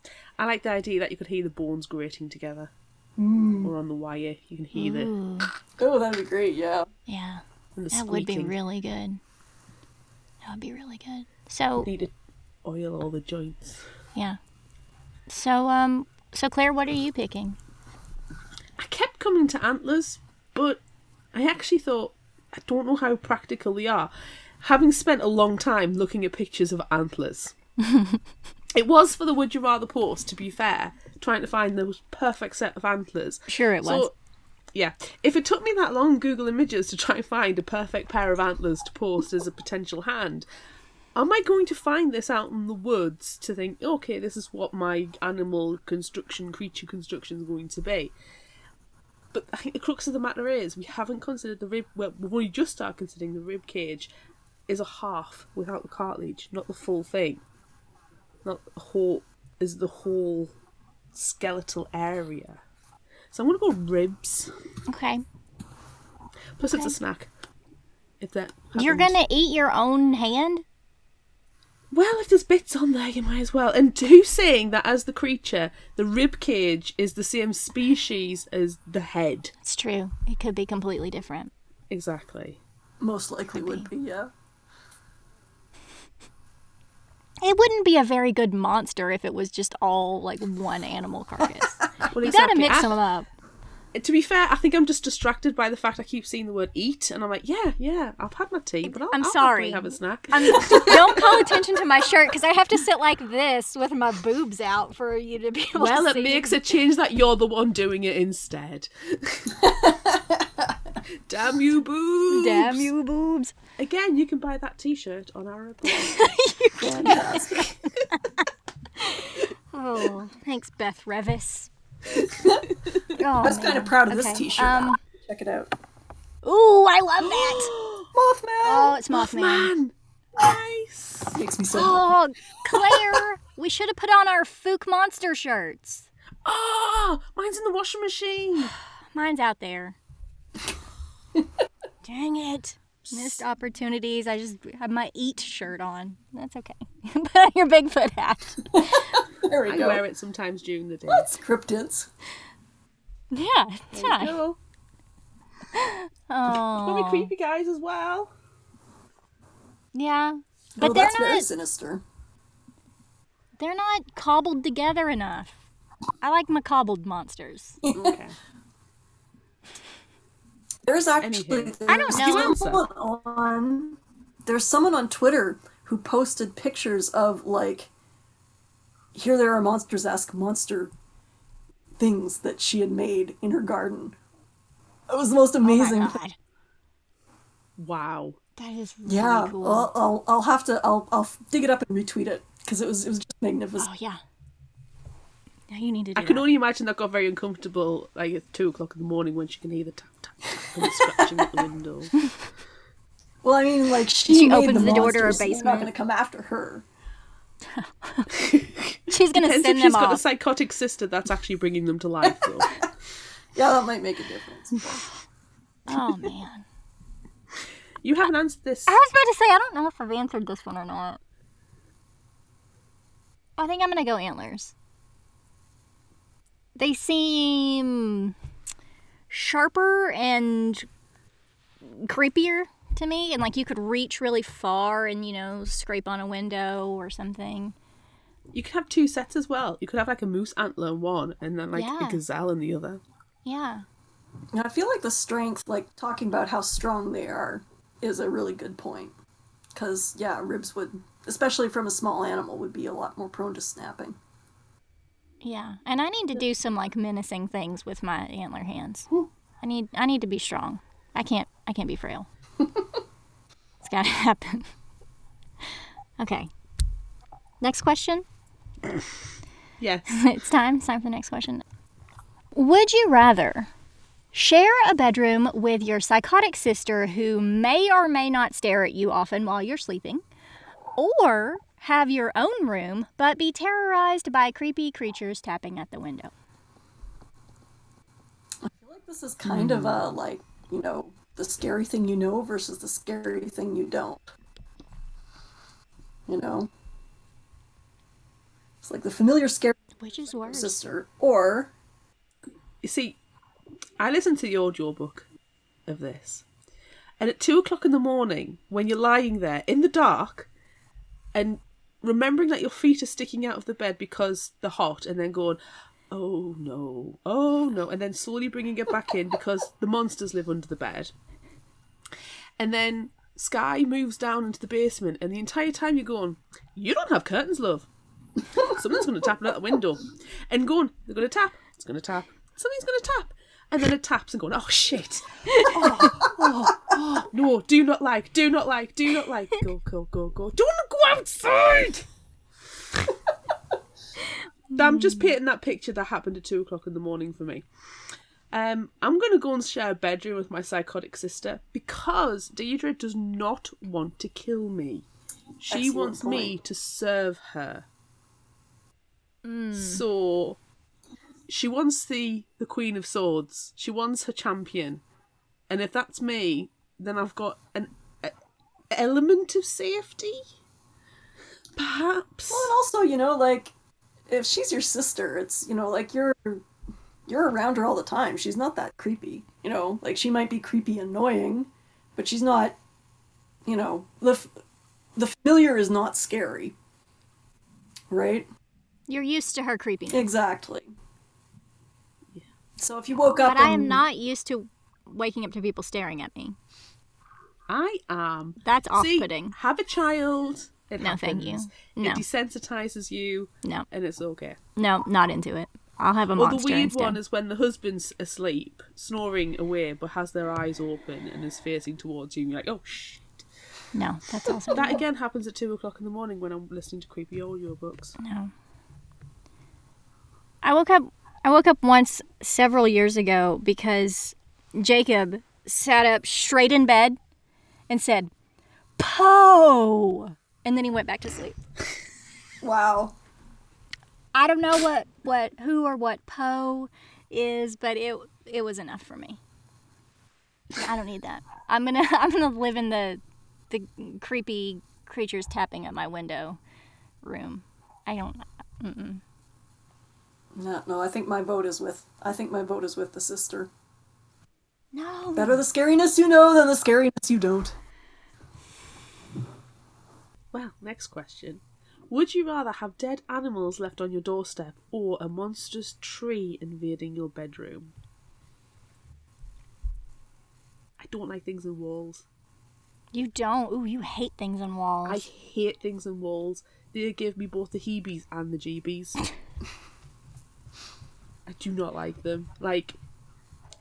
it. I like the idea that you could hear the bones grating together, Mm. or on the wire. You can hear the Ooh, Oh, that'd be great, yeah. yeah. and the That would be really good. That would be really good. So, Need to oil all the joints. yeah. So, um, so Claire, what are you picking? I kept coming to antlers, but I actually thought I don't know how practical they are. Having spent a long time looking at pictures of antlers, it was for the Would You Rather post. To be fair, trying to find the perfect set of antlers. Sure, it was. So, yeah, if it took me that long Google Images to try and find a perfect pair of antlers to post as a potential hand, am I going to find this out in the woods to think, okay, this is what my animal construction, creature construction is going to be? But I think the crux of the matter is we haven't considered the rib. Well, we've only just started considering the rib cage is a half without the cartilage, not the full thing. Not the whole is the whole skeletal area. So I'm gonna go ribs. okay. Plus, it's a snack. If that You're gonna eat your own hand? Well, if there's bits on there, you might as well. And who's saying that as the creature, the rib cage is the same species as the head? It's true. It could be completely different. Exactly. Most likely would be, yeah. It wouldn't be a very good monster if it was just all like one animal carcass. Well, you gotta mix I- them up. To be fair, I think I'm just distracted by the fact I keep seeing the word "eat," and I'm like, "Yeah, yeah, I've had my tea, but I'll, I'm I'll sorry. have a snack." I'm, don't call attention to my shirt because I have to sit like this with my boobs out for you to be able well, to it see. makes a change that you're the one doing it instead. Damn you, boobs! Damn you, boobs! Again, you can buy that T-shirt on our website. Oh, thanks, Beth Revis. Oh, I was kind of proud of this t-shirt. Um, Check it out. ooh, I love that. Mothman! Oh, it's Mothman. Man, nice. Makes me so Oh, Claire, we should have put on our Fook Monster shirts. Oh, mine's in the washing machine. Mine's out there. Dang it. Missed opportunities. I just have my eat shirt on. That's okay. Put on your Bigfoot hat. There we I go. wear it sometimes during the day. That's cryptids. Yeah, it's There you go. Oh, Probably creepy guys as well. yeah, but oh, they're that's very not. sinister. They're not cobbled together enough. I like my cobbled monsters. Okay. There's actually Anywho. I don't there's know. someone on there's someone on Twitter who posted pictures of like here there are monsters ask monster things that she had made in her garden. It was the most Oh my amazing. god, Wow. that is really yeah, cool. I'll, I'll I'll have to I'll I'll dig it up and retweet it because it was it was just magnificent. oh yeah. Yeah, you need to do I can that. only imagine that got very uncomfortable, like at two o'clock in the morning when she can hear the tap tap tap and the scratching at the window. Well, I mean, like she, She made opens the door to her monsters, so they're basement. not going to come after her. She's gonna Depends if send she's them got a psychotic sister that's actually bringing them to life, though. Yeah, that might make a difference. Oh man. you haven't answered this. I was about to say I don't know if I've answered this one or not. I think I'm gonna go antlers. They seem sharper and creepier to me, and like you could reach really far and you know scrape on a window or something. You could have two sets as well. You could have like a moose antler in one, and then like Yeah. a gazelle in the other. Yeah. And I feel like the strength, like talking about how strong they are, is a really good point. Because, yeah, ribs would, especially from a small animal, would be a lot more prone to snapping. Yeah, and I need to do some like menacing things with my antler hands. I need I need to be strong. I can't I can't be frail. it's got to happen. Okay. Next question. Yes. it's time. It's time for the next question. Would you rather share a bedroom with your psychotic sister who may or may not stare at you often while you're sleeping, or have your own room but be terrorized by creepy creatures tapping at the window? I feel like this is kind of a, like, you know, the scary thing you know versus the scary thing you don't. You know? It's like the familiar scary Which is worse? sister, or You see, I listened to the audio book of this, and at two o'clock in the morning, when you're lying there in the dark, and remembering that your feet are sticking out of the bed because they're hot, and then going, "Oh no, oh no," and then slowly bringing it back in because the monsters live under the bed, and then Sky moves down into the basement, and the entire time you're going, "You don't have curtains, love." Someone's going to tap at the window, and going, "They're going to tap. It's going to tap. Something's going to tap." And then it taps and going, oh shit. Oh, oh, oh, no, do not like, do not like, do not like. Go, go, go, go. Don't go outside! I'm just painting that picture that happened at two o'clock in the morning for me. Um, I'm going to go and share a bedroom with my psychotic sister because Deirdre does not want to kill me. She Excellent wants me to serve her. So she wants the the Queen of Swords. She wants her champion, and if that's me, then I've got an a, element of safety. Perhaps. Well, and also, you know, like if she's your sister, it's you know, like you're you're around her all the time. She's not that creepy, you know. Like she might be creepy, annoying, but she's not. You know, the the familiar is not scary, right? You're used to her creepiness. Exactly. So if you woke up, But I am not used to waking up to people staring at me. I am. That's See, off-putting. have a child. It No, thank you. No. It desensitizes you, No, and it's okay. no, not into it. I'll have a Well, the weird instead. one is when the husband's asleep, snoring away, but has their eyes open and is facing towards you, and you're like, oh, shh. No, that's also That again happens at two o'clock in the morning when I'm listening to creepy audio books. no. I woke up. I woke up once several years ago because Jacob sat up straight in bed and said, "Poe," and then he went back to sleep. wow, I don't know what what who or what Poe is, but it it was enough for me. I don't need that. I'm gonna I'm gonna live in the the creepy creatures tapping at my window room. I don't. Mm-mm. No, no, I think my vote is with. I think my vote is with the sister. No. Better the scariness you know than the scariness you don't. Well, next question. Would you rather have dead animals left on your doorstep or a monstrous tree invading your bedroom? I don't like things in walls. You don't. Ooh, you hate things on walls. I hate things in walls. They give me both the heebies and the jeebies. I do not like them. Like,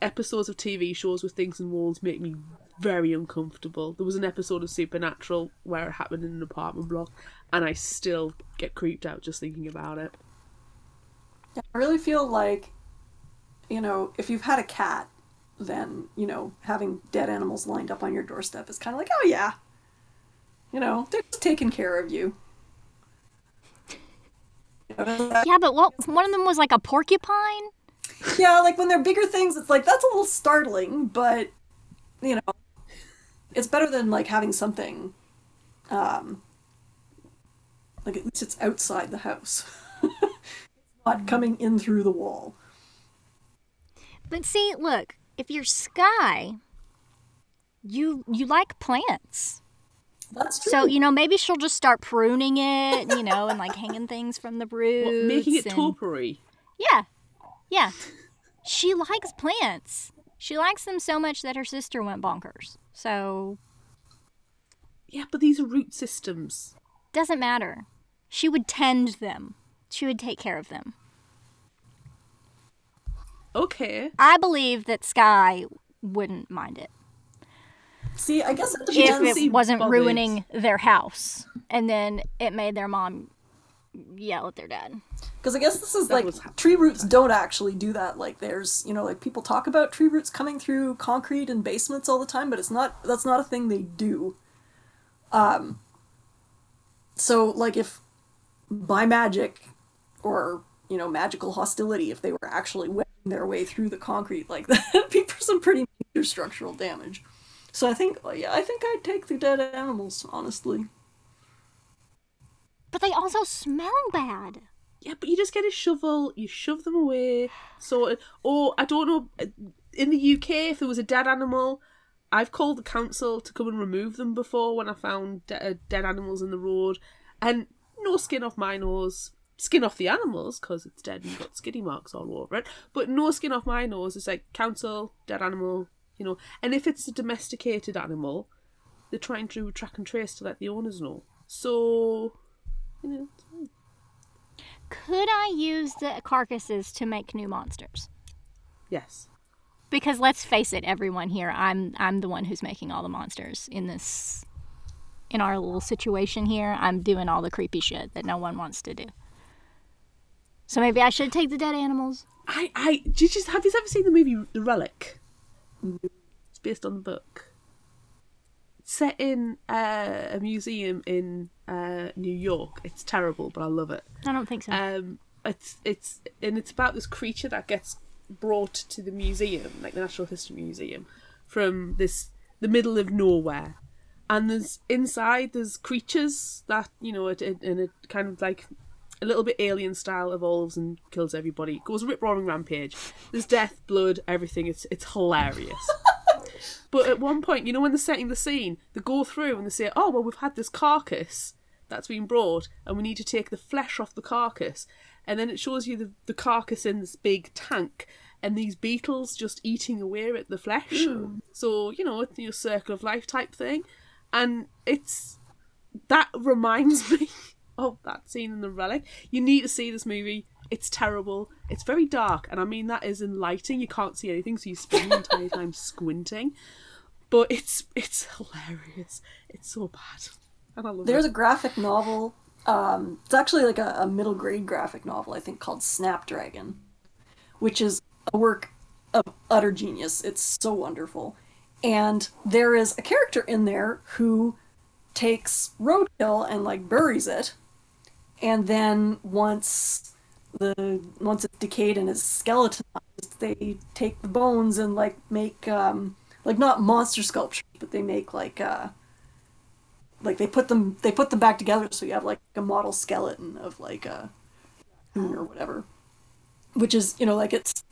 episodes of TV shows with things in walls make me very uncomfortable. There was an episode of Supernatural where it happened in an apartment block, and I still get creeped out just thinking about it. I really feel like, you know, if you've had a cat, then, you know, having dead animals lined up on your doorstep is kind of like, oh yeah. You know, they're just taking care of you. Yeah, but what? One of them was like a porcupine. Yeah, like when they're bigger things, it's like that's a little startling, but you know, it's better than like having something, um, like at least it's outside the house, it's not coming in through the wall. But see, look, if you're Sky, you you like plants. That's true. So, you know, maybe she'll just start pruning it, you know, and like hanging things from the roots. Making it and- topiary. Yeah. Yeah. She likes plants. She likes them so much that her sister went bonkers. So, Yeah, but these are root systems. doesn't matter. She would tend them. She would take care of them. Okay. I believe that Sky wouldn't mind it See, I guess it if it wasn't bothered. ruining their house and then it made their mom yell at their dad. Because I guess this is That like was tree roots don't actually do that. Like there's, you know, like people talk about tree roots coming through concrete and basements all the time, but it's not. That's not a thing they do. Um. So like if by magic, or you know, magical hostility, if they were actually wedging their way through the concrete like that, it'd be for some pretty major structural damage. So I think, yeah, I think I'd take the dead animals, honestly. But they also smell bad. Yeah, but you just get a shovel, you shove them away, sorted. Or I don't know. In the UK, if there was a dead animal, I've called the council to come and remove them before when I found de- uh, dead animals in the road, and no skin off my nose. Skin off the animals because it's dead and got skiddy marks all over it, but no skin off my nose. It's like council dead animal, you know. And if it's a domesticated animal, they're trying to track and trace to let the owners know. So, you know. Could I use the carcasses to make new monsters? yes. Because let's face it, everyone here, I'm I'm the one who's making all the monsters in this in our little situation here. I'm doing all the creepy shit that no one wants to do. So maybe I should take the dead animals. I, I, did you just have you ever seen the movie The Relic? It's based on the book. It's set in uh, a museum in uh, New York. It's terrible, but I love it. I don't think so. Um, it's it's and it's about this creature that gets brought to the museum, like the Natural History Museum, from this the middle of nowhere, and there's inside there's creatures that you know it, it, and it kind of like a little bit alien style evolves and kills everybody. Goes rip roaring rampage. There's death, blood, everything. It's it's hilarious. but at one point, you know, when they're setting the scene, they go through and they say, "Oh well, we've had this carcass that's been brought, and we need to take the flesh off the carcass." And then it shows you the, the carcass in this big tank, and these beetles just eating away at the flesh. Hmm. So you know, it's your circle of life type thing, and it's that reminds me of that scene in the relic. You need to see this movie. It's terrible. It's very dark, and I mean that is in lighting. You can't see anything, so you spend the entire time squinting. But it's it's hilarious. It's so bad, and I love There's it. a graphic novel. Um, it's actually like a, a middle grade graphic novel, I think, called Snapdragon, which is a work of utter genius. It's so wonderful. And there is a character in there who takes roadkill and like buries it, and then once the once it's decayed and is skeletonized, they take the bones and like make um, like not monster sculptures, but they make like uh like they put them they put them back together so you have like a model skeleton of like a or whatever. Which is, you know, like it's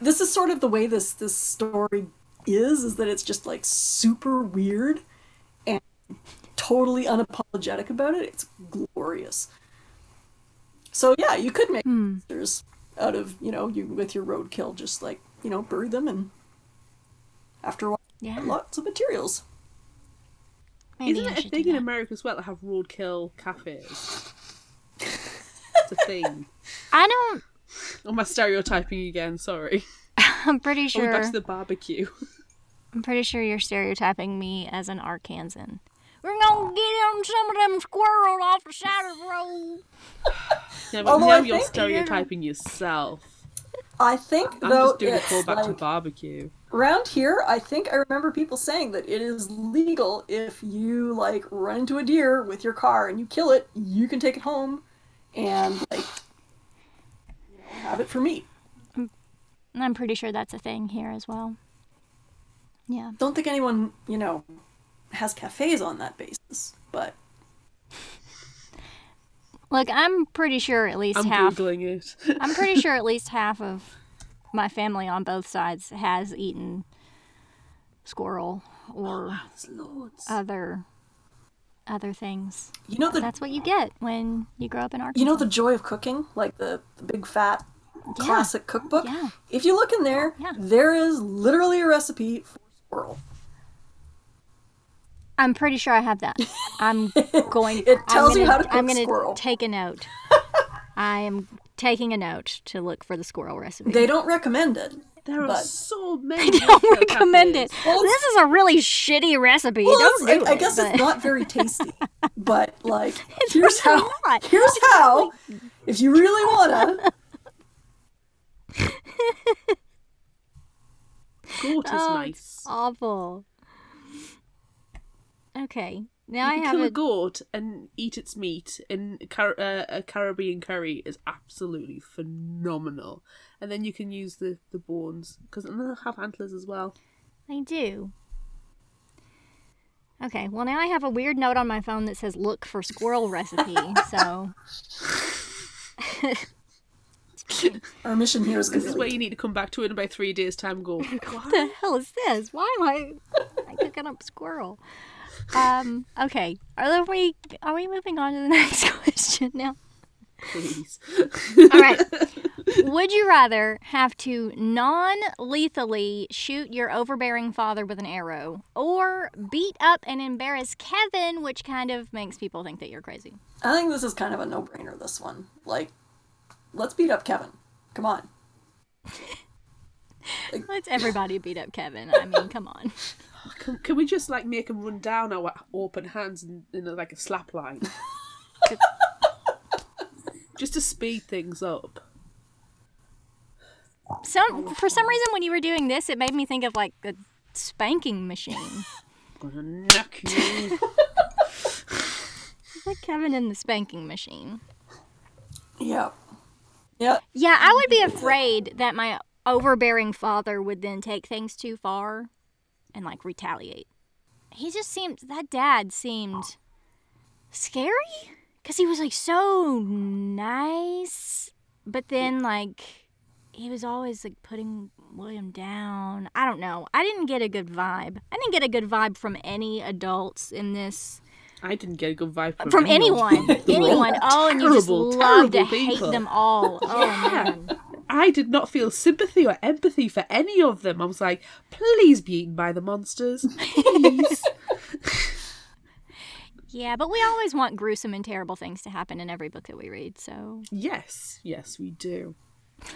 this is sort of the way this this story is is that it's just like super weird and totally unapologetic about it. It's glorious. So yeah, you could make hmm. monsters out of, you know, you with your roadkill just like, you know, bury them and after a while Yeah. lots of materials. Maybe Isn't I it a thing in. America as well to have roadkill cafes? it's a thing. I don't. Oh, my stereotyping again. Sorry. I'm pretty Going back sure. to the barbecue. I'm pretty sure you're stereotyping me as an Arkansan. We're gonna get on some of them squirrels off the side of the road. Yeah, but Although now I you're think- stereotyping yourself. I think I'm though just doing a it's callback to like, barbecue. around here, I think I remember people saying that it is legal if you like run into a deer with your car and you kill it, you can take it home and like you know, have it for meat. And I'm pretty sure that's a thing here as well. Yeah. Don't think anyone, you know, has cafes on that basis, but Look, I'm pretty sure at least I'm half. googling it. I'm pretty sure at least half of my family on both sides has eaten squirrel oh, or There's loads. other other things. you know the That's what you get when you grow up in Arkansas. you know the joy of cooking, like the, the big fat Yeah. classic cookbook. Yeah. If you look in there, Yeah. there is literally a recipe for squirrel. I'm pretty sure I have that. I'm going. It tells you gonna- how to cook I'm gonna squirrel. take a note. I am taking a note to look for the squirrel recipe. They don't recommend it. There are so many. They don't roadkill recommend it. Well, this is a really shitty recipe. Well, don't do I, I guess but- it's not very tasty, but like here's really how. not. Here's how. If you really wanna, Goat is Oh, nice. Awful. Okay, now you I can have kill a a. goat and eat its meat in Car- uh, a Caribbean curry is absolutely phenomenal. And then you can use the, the bones because they'll have antlers as well. I do. Okay, well now I have a weird note on my phone that says "look for squirrel recipe." so our mission here is This is where you need to come back to it in about three days' time. and Go. what the hell is this? Why am I, I cooking up squirrel? Um. Okay. Are we are we moving on to the next question now? Please. All right. Would you rather have to non lethally shoot your overbearing father with an arrow or beat up and embarrass Kevin, which kind of makes people think that you're crazy? I think this is kind of a no-brainer. This one, like, let's beat up Kevin. Come on. Let's everybody beat up Kevin. I mean, come on. Can, can we just like make him run down our open hands in, in like a slap line? just to speed things up. Some for some reason when you were doing this, it made me think of like a spanking machine. Gonna knock you. It's like Kevin in the spanking machine. Yeah. Yeah. Yeah, I would be afraid that my overbearing father would then take things too far and like retaliate. He just seemed that dad seemed scary cuz he was like so nice, but then like he was always like putting William down. I don't know. I didn't get a good vibe. I didn't get a good vibe from any adults in this I didn't get a good vibe from, from anyone. They were all anyone. Oh, and you just love to terrible hate them all. Oh Yeah. man. I did not feel sympathy or empathy for any of them. I was like, please be eaten by the monsters. Please. Yeah, but we always want gruesome and terrible things to happen in every book that we read. So yes, yes, we do.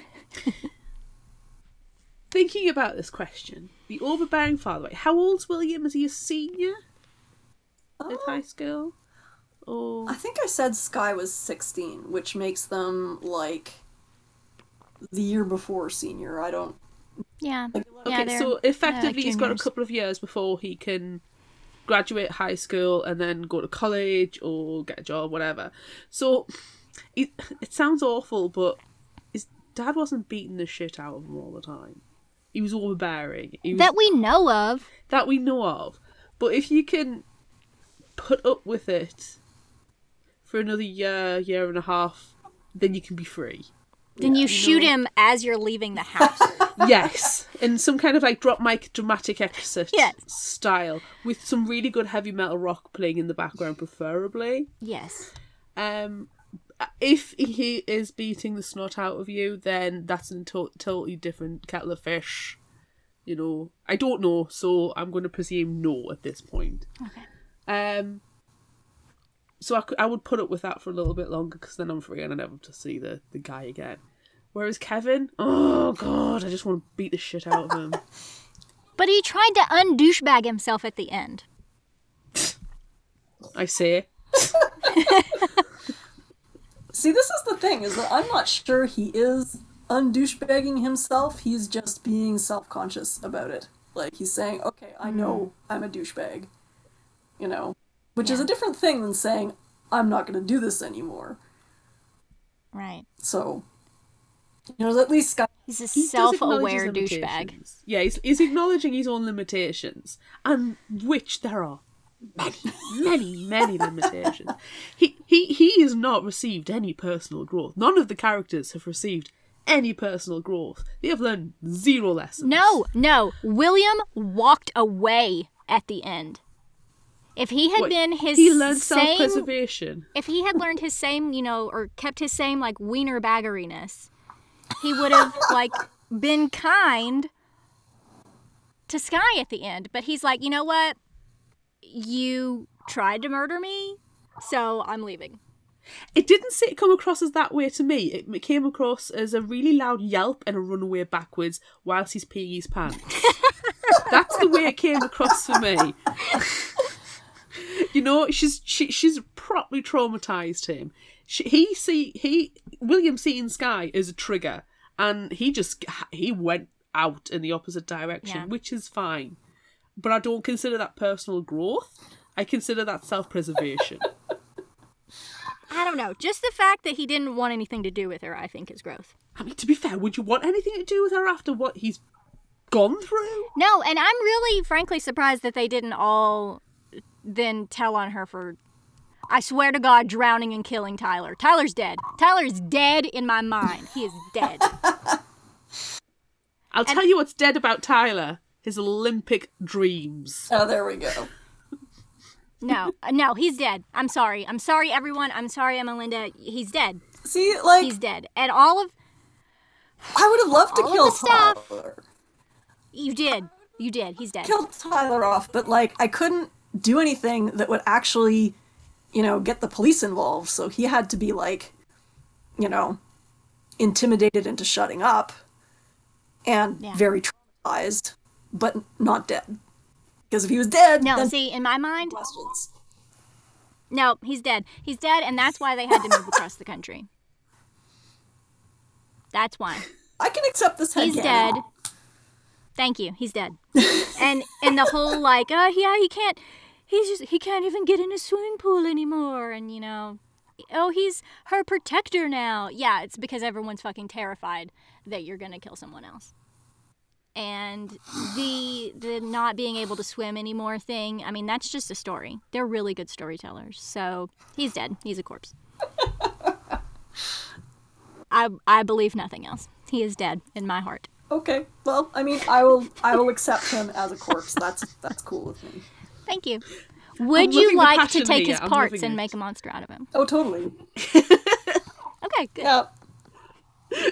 Thinking about this question, the overbearing father, wait, how old's William? Is he a senior at uh, high school? Or I think I said Sky was 16, which makes them like the year before senior. I don't. yeah, yeah. Okay, they're- so uh, effectively, like he's got a couple of years before he can graduate high school and then go to college or get a job, whatever. So it, it sounds awful, but his dad wasn't beating the shit out of him all the time. He was overbearing. He was, That we know of. that we know of. But if you can put up with it for another year, year and a half, then you can be free. Then you shoot him as you're leaving the house. yes, in some kind of like drop mic dramatic exit Yes. style, with some really good heavy metal rock playing in the background, preferably. yes. Um, if he is beating the snot out of you, then that's a to- totally different kettle of fish. You know, I don't know, so I'm going to presume no at this point. Okay. Um, so I, could, I would put up with that for a little bit longer because then I'm free and I never have to see the, the guy again. Whereas Kevin, oh god, I just want to beat the shit out of him. But he tried to undouchebag himself at the end. I see. See, this is the thing, is that I'm not sure he is undouchebagging himself. He's just being self-conscious about it. Like, he's saying, okay, I hmm. know I'm a douchebag. You know? Which is a different thing than saying, I'm not going to do this anymore. Right. So, you know, at least Scott He's a he self-aware douchebag. Yeah, he's, he's acknowledging his own limitations, and which there are many, many, many limitations. He he he has not received any personal growth. None of the characters have received any personal growth. They have learned zero lessons. No, no. William walked away at the end. If he had What, been his he learned same, self-preservation. if he had learned his same, you know, or kept his same like wiener baggeriness, he would have like been kind to Sky at the end. But he's like, you know what? You tried to murder me, so I'm leaving. It didn't say come across as that way to me. It came across as a really loud yelp and a runaway backwards whilst he's peeing his pants. That's the way it came across for me. You know, she's she, she's properly traumatized him. She, he see he William seeing Sky as a trigger, and he just he went out in the opposite direction, Yeah. which is fine. But I don't consider that personal growth. I consider that self preservation. I don't know. Just the fact that he didn't want anything to do with her, I think, is growth. I mean, to be fair, would you want anything to do with her after what he's gone through? No, and I'm really, frankly, surprised that they didn't all then tell on her for, I swear to God, drowning and killing Tyler. Tyler's dead. Tyler's dead in my mind. He is dead. I'll tell you what's dead about Tyler his Olympic dreams. Oh, there we go. No, no, he's dead. I'm sorry. I'm sorry, everyone. I'm sorry, Amelinda. He's dead. See, like, He's dead. And all of I would have loved to kill the stuff- you did. You did. He's dead. Killed Tyler off, but like, I couldn't do anything that would actually, you know, get the police involved. So he had to be like, you know, intimidated into shutting up, and Yeah. very traumatized, but not dead. Because if he was dead, No, see, in my mind, questions. no, he's dead. He's dead, and that's why they had to move across the country. That's why. I can accept this He's dead. Thank you. He's dead. and and the whole like, oh yeah, he can't. He's just he can't even get in a swimming pool anymore. And you know, oh he's her protector now. Yeah, it's because everyone's fucking terrified that you're gonna kill someone else. And the the not being able to swim anymore thing. I mean, that's just a story. They're really good storytellers. So he's dead. He's a corpse. I I believe nothing else. He is dead in my heart. Okay, well, I mean, I will, I will accept him as a corpse. That's that's cool with me. Thank you. Would you like to take here. his I'm parts and it. make a monster out of him? Oh, totally. Okay, good. Yeah.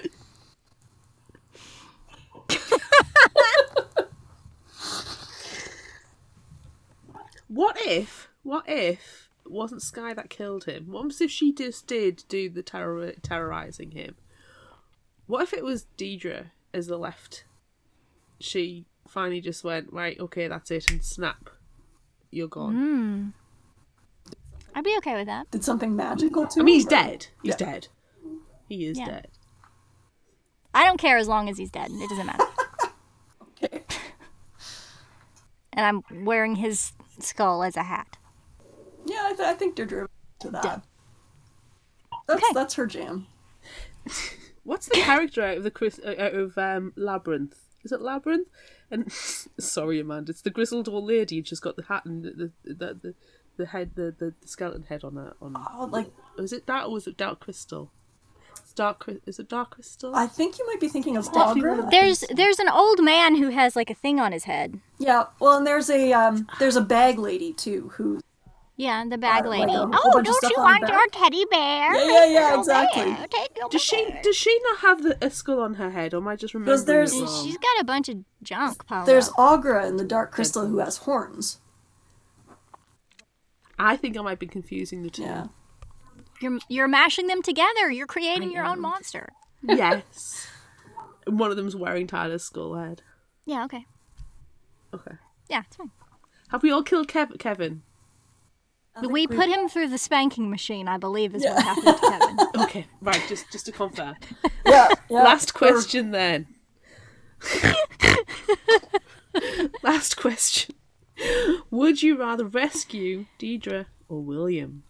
What if, what if it wasn't Sky that killed him? What if she just did do the terror- terrorizing him? What if it was Deirdre as the left? She finally just went, right, okay, that's it, and snap, you're gone. I'd be okay with that. Did something magical to I mean, he's dead. He's Yeah. dead. He is Yeah. dead. I don't care as long as he's dead. It doesn't matter. Okay. And I'm wearing his skull as a hat. Yeah, I, th- I think they're driven to that. Done. That's Okay. that's her jam. What's the character out of the Chris uh, out of um, Labyrinth? Is it Labyrinth? And sorry, Amanda, it's the grizzled old lady. and She's got the hat and the the the, the, the head, the, the skeleton head on her. On Oh, like was it that or was it Dark Crystal? It's Dark. Is it Dark Crystal? I think you might be thinking of definitely one Aughra. of There's there's an old man who has like a thing on his head. Yeah, well, and there's a um, there's a bag lady too who. Yeah, the bag Uh, like lady. a oh, bunch don't you want your teddy bear? Yeah, yeah, yeah, exactly. bear, take your Does she bear. does she not have the, a skull on her head, or am I just remembering there's- it wrong? She's got a bunch of junk piled There's Aughra Aughra in the Dark Crystal who has horns. I think I might be confusing the two. Yeah. You're you're mashing them together. You're creating I your own monster. Yes. One of them's wearing Tyler's skull head. Yeah. Okay. Okay. Yeah, it's fine. Have we all killed Kev- Kevin? We put him through the spanking machine. I believe is Yeah. what happened to Kevin. Okay, right. Just just to confirm. Yeah. yeah. Last question then. Last question. Would you rather rescue Deirdre or William?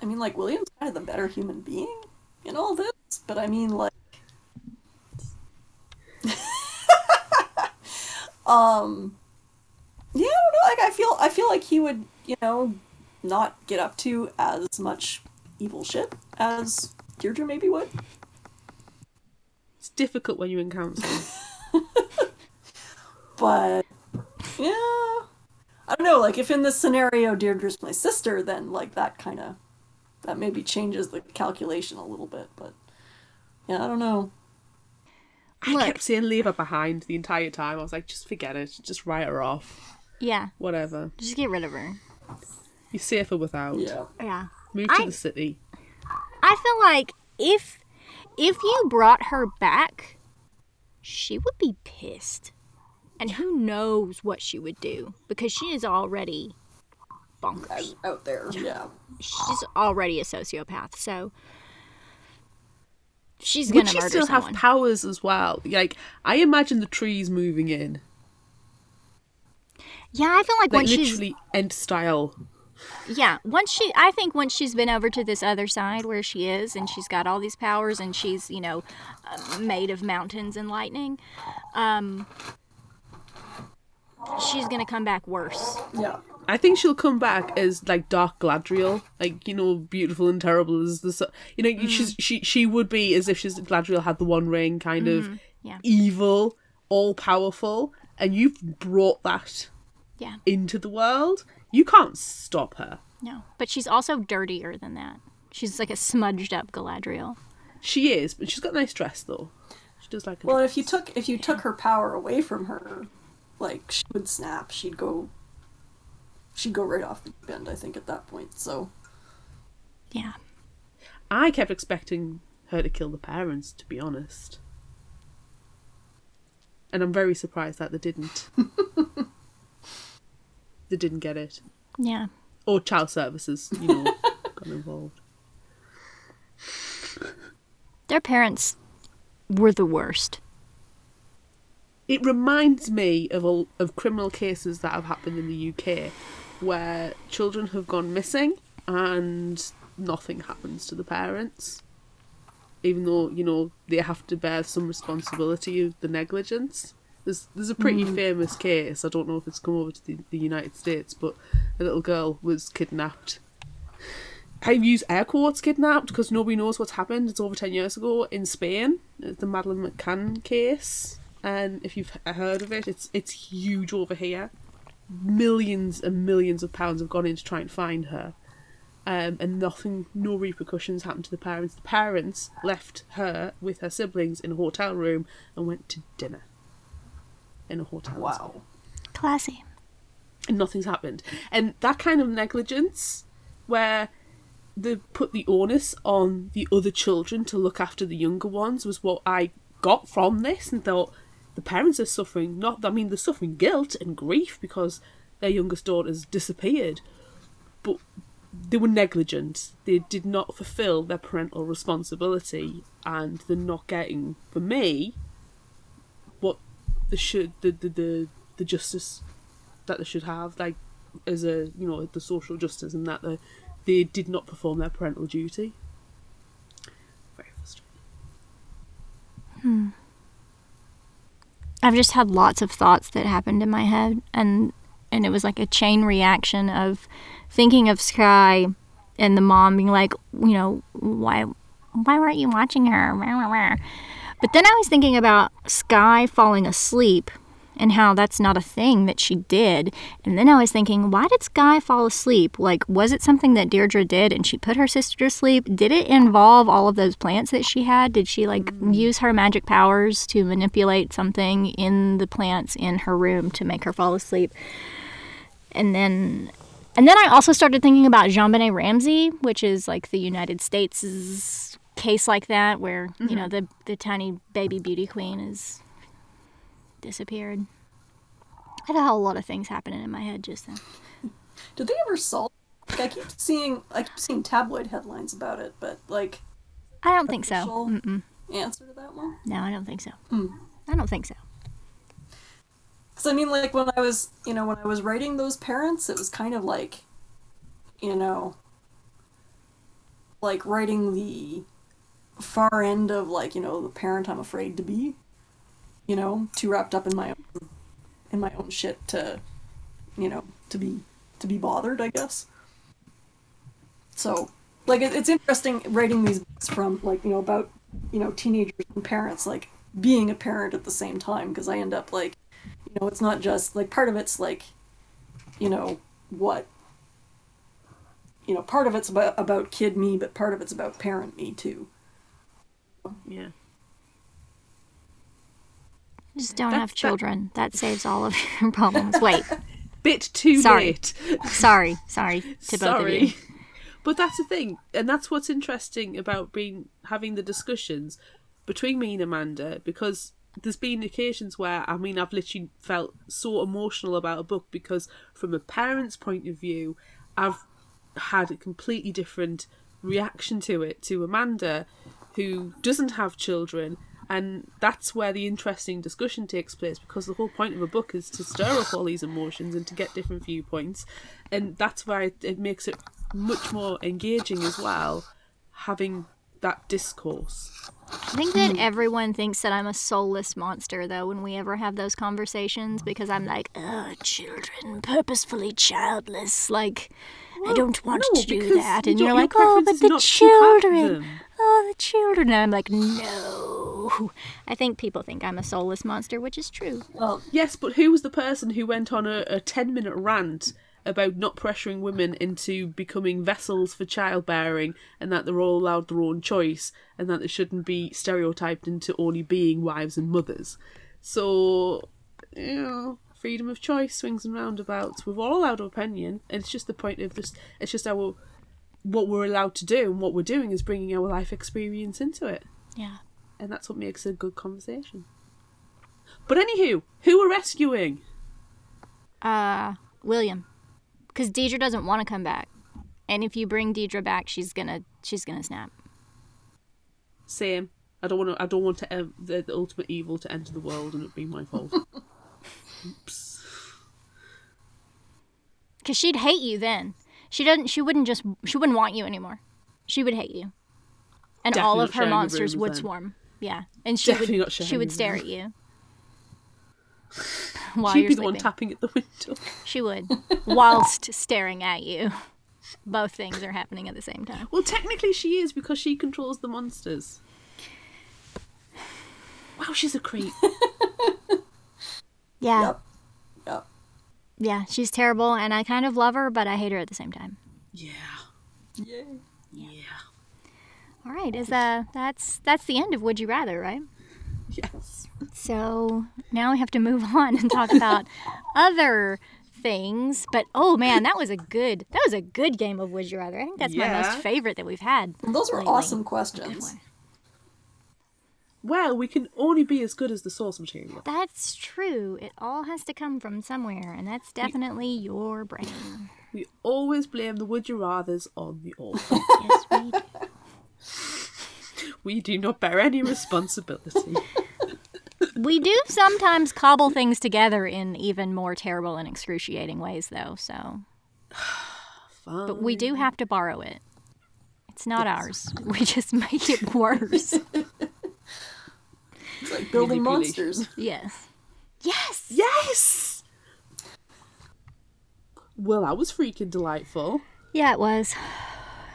I mean, like William's kind of the better human being in all this, but I mean, like, um, yeah, I don't know. Like, I feel, I feel like he would, you know, not get up to as much evil shit as Deirdre maybe would. It's difficult when you're in counselling. But yeah, I don't know. Like, if in this scenario Deirdre's my sister, then like that kind of that maybe changes the calculation a little bit. But yeah, I don't know. I Look. kept saying leave her behind the entire time. I was like, just forget it. Just write her off. Yeah, Whatever. just get rid of her. You're safer without. Yeah. Yeah. Move to I- the city. I feel like if if you brought her back, she would be pissed. And who knows what she would do because she is already bonkers. out, out there. Yeah. She's already a sociopath. So she's Would gonna she murder still someone. have powers as well? Like, I imagine the trees moving in. yeah, I feel like, Like, once she's literally end style. Yeah, once she I think once she's been over to this other side where she is and she's got all these powers and she's, you know, uh, made of mountains and lightning, um she's going to come back worse. Yeah. I think she'll come back as like Dark Galadriel, like you know, beautiful and terrible as the su- you know she's she she would be as if she's Galadriel had the One Ring, kind of yeah. evil, all powerful, and you've brought that Yeah. into the world. You can't stop her. No, but she's also dirtier than that. She's like a smudged up Galadriel. She is, but she's got a nice dress though. She does like. A Well, if you took if you took her power away from her, like she would snap. She'd go. She'd go right off the deep end. I think at that point. So Yeah. I kept expecting her to kill the parents, to be honest. And I'm very surprised that they didn't. they didn't get it. Yeah. Or child services, you know, got involved. Their parents were the worst. It reminds me of a, of criminal cases that have happened in the UK where children have gone missing and nothing happens to the parents. Even though, you know, they have to bear some responsibility of the negligence. There's there's a pretty famous case, I don't know if it's come over to the, the United States, but a little girl was kidnapped. I use air quotes kidnapped because nobody knows what's happened. It's over 10 years ago in Spain. It's the Madeleine McCann case. And if you've heard of it, it's it's huge over here. Millions and millions of pounds have gone in to try and find her. Um, and nothing, no repercussions happened to the parents. The parents left her with her siblings in a hotel room and went to dinner in a hotel. wow. Classy. and nothing's happened. And that kind of negligence, where they put the onus on the other children to look after the younger ones, was what I got from this, and thought the parents are suffering. Not, I mean, they're suffering guilt and grief because their youngest daughter's disappeared, but they were negligent. They did not fulfil their parental responsibility, and they're not getting, for me, what the should the the the, the justice that they should have, like as a you know the social justice, and that they they did not perform their parental duty. Very frustrating. Hmm. I've just had lots of thoughts that happened in my head, and and it was like a chain reaction of thinking of Sky and the mom being like, you know, why why weren't you watching her? But then I was thinking about Sky falling asleep and how that's not a thing that she did. And then I was thinking, why did Sky fall asleep? Like, was it something that Deirdre did and she put her sister to sleep? Did it involve all of those plants that she had? Did she, like, mm. use her magic powers to manipulate something in the plants in her room to make her fall asleep? And then. And then I also started thinking about JonBenét Ramsey, which is like the United States' case like that, where, you know, the, the tiny baby beauty queen is disappeared. I had a whole lot of things happening in my head just then. Did they ever solve? Like, I keep seeing, I keep seeing tabloid headlines about it, but like, I don't think so. Mm-mm. answer to that one? No, I don't think so. Hmm. I don't think so. Because I mean, like when I was, you know, when I was writing those parents, it was kind of like, you know, like writing the far end of like, you know, the parent I'm afraid to be. You know, too wrapped up in my own, in my own shit to, you know, to be to be bothered. I guess. So, like, it, it's interesting writing these books from like you know about you know teenagers and parents like being a parent at the same time because I end up like you know it's not just like part of it's like you know what you know part of it's about about kid me but part of it's about parent me too Yeah. Just don't That's- have children. That saves all of your problems. Wait, Bit too Sorry. late. sorry, sorry to both of you. But that's the thing, and that's what's interesting about being having the discussions between me and Amanda because there's been occasions where I mean I've literally felt so emotional about a book because from a parent's point of view, I've had a completely different reaction to it to Amanda, who doesn't have children. And that's where the interesting discussion takes place because the whole point of a book is to stir up all these emotions and to get different viewpoints. And that's why it, it makes it much more engaging as well, having that discourse. I think that everyone thinks that I'm a soulless monster, though, when we ever have those conversations, because I'm like, oh, children, purposefully childless. Like, I don't want no, to do that. And you're like, oh, but the not to have children. Oh, the children. And I'm like, no. I think people think I'm a soulless monster, which is true. well Yes, but who was the person who went on a, a 10 minute rant about not pressuring women into becoming vessels for childbearing and that they're all allowed their own choice and that they shouldn't be stereotyped into only being wives and mothers? So, you know, freedom of choice, swings and roundabouts. We've all allowed our opinion, and it's just the point of just, it's just our, what we're allowed to do, and what we're doing is bringing our life experience into it. Yeah. And that's what makes a good conversation. But anywho, who are rescuing? Uh, William. Because Deirdre doesn't want to come back. And if you bring Deirdre back, she's gonna she's gonna snap. Same. I don't want to. I don't want to, um, the, the ultimate evil to enter the world and it be my fault. Oops. Because she'd hate you then. She doesn't. She wouldn't just. She wouldn't want you anymore. She would hate you, and all of her monsters would then. swarm. Yeah, and she Definitely would. She would stare at you. While She'd be the one tapping at the window. She would, whilst staring at you. Both things are happening at the same time. Well, technically she is because she controls the monsters. Wow, she's a creep. Yeah, yep yep yeah, she's terrible, and I kind of love her, but I hate her at the same time. yeah. Yeah. Yeah. All right, is uh that's that's the end of Would You Rather, right? Yes. So now we have to move on and talk about other things. But oh man, that was a good that was a good game of Would You Rather. I think that's my most favorite that we've had. those were lately. awesome Good questions one. Well, we can only be as good as the source material. That's true. It all has to come from somewhere, and that's definitely your brain. We always blame the would you rathers on the author. Yes, we do. we do not bear any responsibility. We do sometimes cobble things together in even more terrible and excruciating ways, though. So, but we do have to borrow it. It's not ours. We just make it worse. it's like building monsters yes. Yes. Yes! Well, that was freaking delightful. Yeah, it was.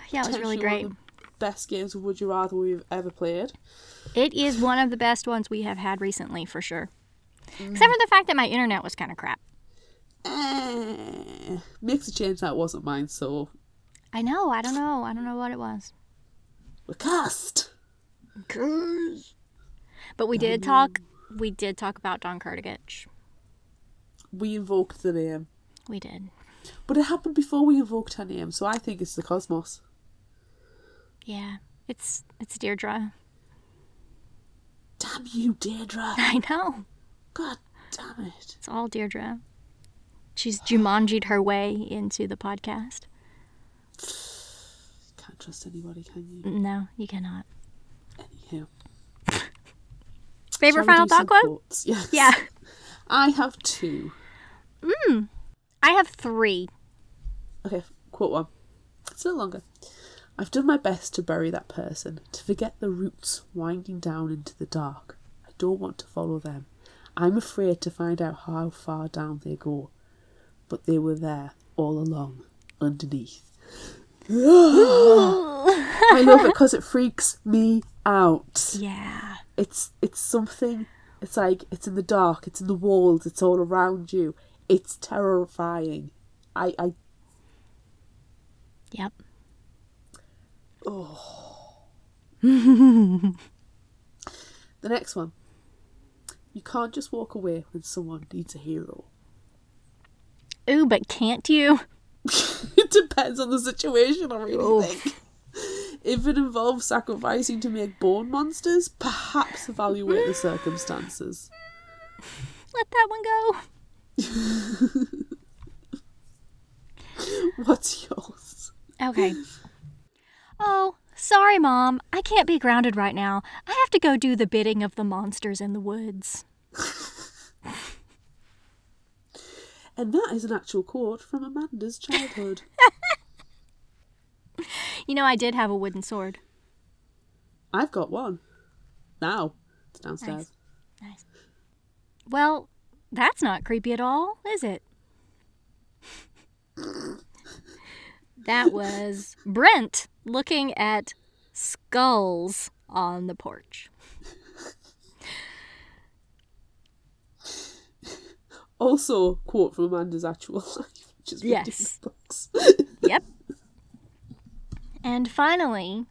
Yeah, it was really great. one of the Best games of Would You Rather we've ever played. It is one of the best ones we have had recently, for sure. Except for the fact that my internet was kind of crap. Eh, makes a change that wasn't mine, so I know. I don't know. I don't know what it was. we're cast. But we did talk. We did talk about Dawn Kurtagich. We invoked the name. We did. But it happened before we invoked her name, so I think it's the cosmos. Yeah. It's it's Deirdre. Damn you, Deirdre. I know. God damn it. It's all Deirdre. She's Jumanji'd her way into the podcast. Can't trust anybody, can you? No, you cannot. Anyhow. Favorite final thought quote? Yes. Yeah. I have two. Mm. I have three. Okay, quote one. It's a little longer. I've done my best to bury that person, to forget the roots winding down into the dark. I don't want to follow them. I'm afraid to find out how far down they go. But they were there all along, underneath. I love it because it freaks me out. Yeah. It's it's something. It's like it's in the dark. It's in the walls. It's all around you. It's terrifying. I I Yep. Oh. the next one. You can't just walk away when someone needs a hero. Ooh, but can't you? it depends on the situation, I really Oof. think. If it involves sacrificing to make bone monsters, perhaps evaluate the circumstances. Let that one go. What's yours? Okay. Oh, sorry, Mom. I can't be grounded right now. I have to go do the bidding of the monsters in the woods. And that is an actual quote from Amanda's childhood. You know, I did have a wooden sword. I've got one. Now. It's downstairs. Nice. Well, that's not creepy at all, is it? that was Brent looking at skulls on the porch. Also, quote from Amanda's actual life, which is Yes. books. And finally,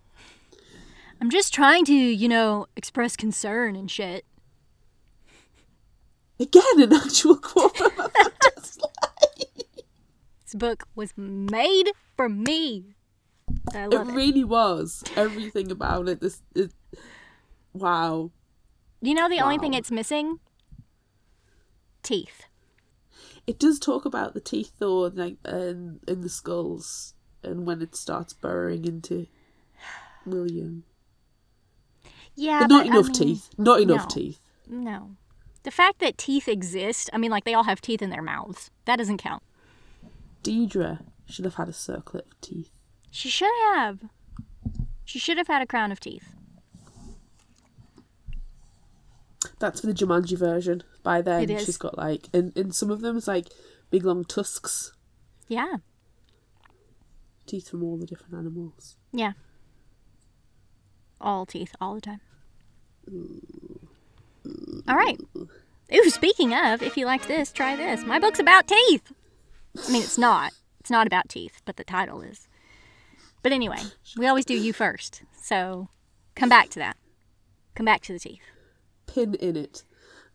I'm just trying to, you know, express concern and shit. Again, an actual quote from Amanda's. This book was made for me. I It love it. really was. Everything about it. This, it, wow. You know the only thing it's missing? Teeth. It does talk about the teeth though, like um, in the skulls, and when it starts burrowing into William. Yeah, But not but, I enough mean, teeth. Not enough no. teeth. No. The fact that teeth exist, I mean, like they all have teeth in their mouths. That doesn't count. Deirdre should have had a circlet of teeth. She should have. She should have had a crown of teeth. That's for the Jumanji version. By then, It is. she's got like, and, and some of them is like big long tusks, Yeah. Teeth from all the different animals. Yeah. All teeth, all the time. All right. Ooh, speaking of, if you like this, try this. My book's about teeth. I mean, it's not. It's not about teeth, but the title is. But anyway, we always do you first. So come back to that. Come back to the teeth. Pin in it.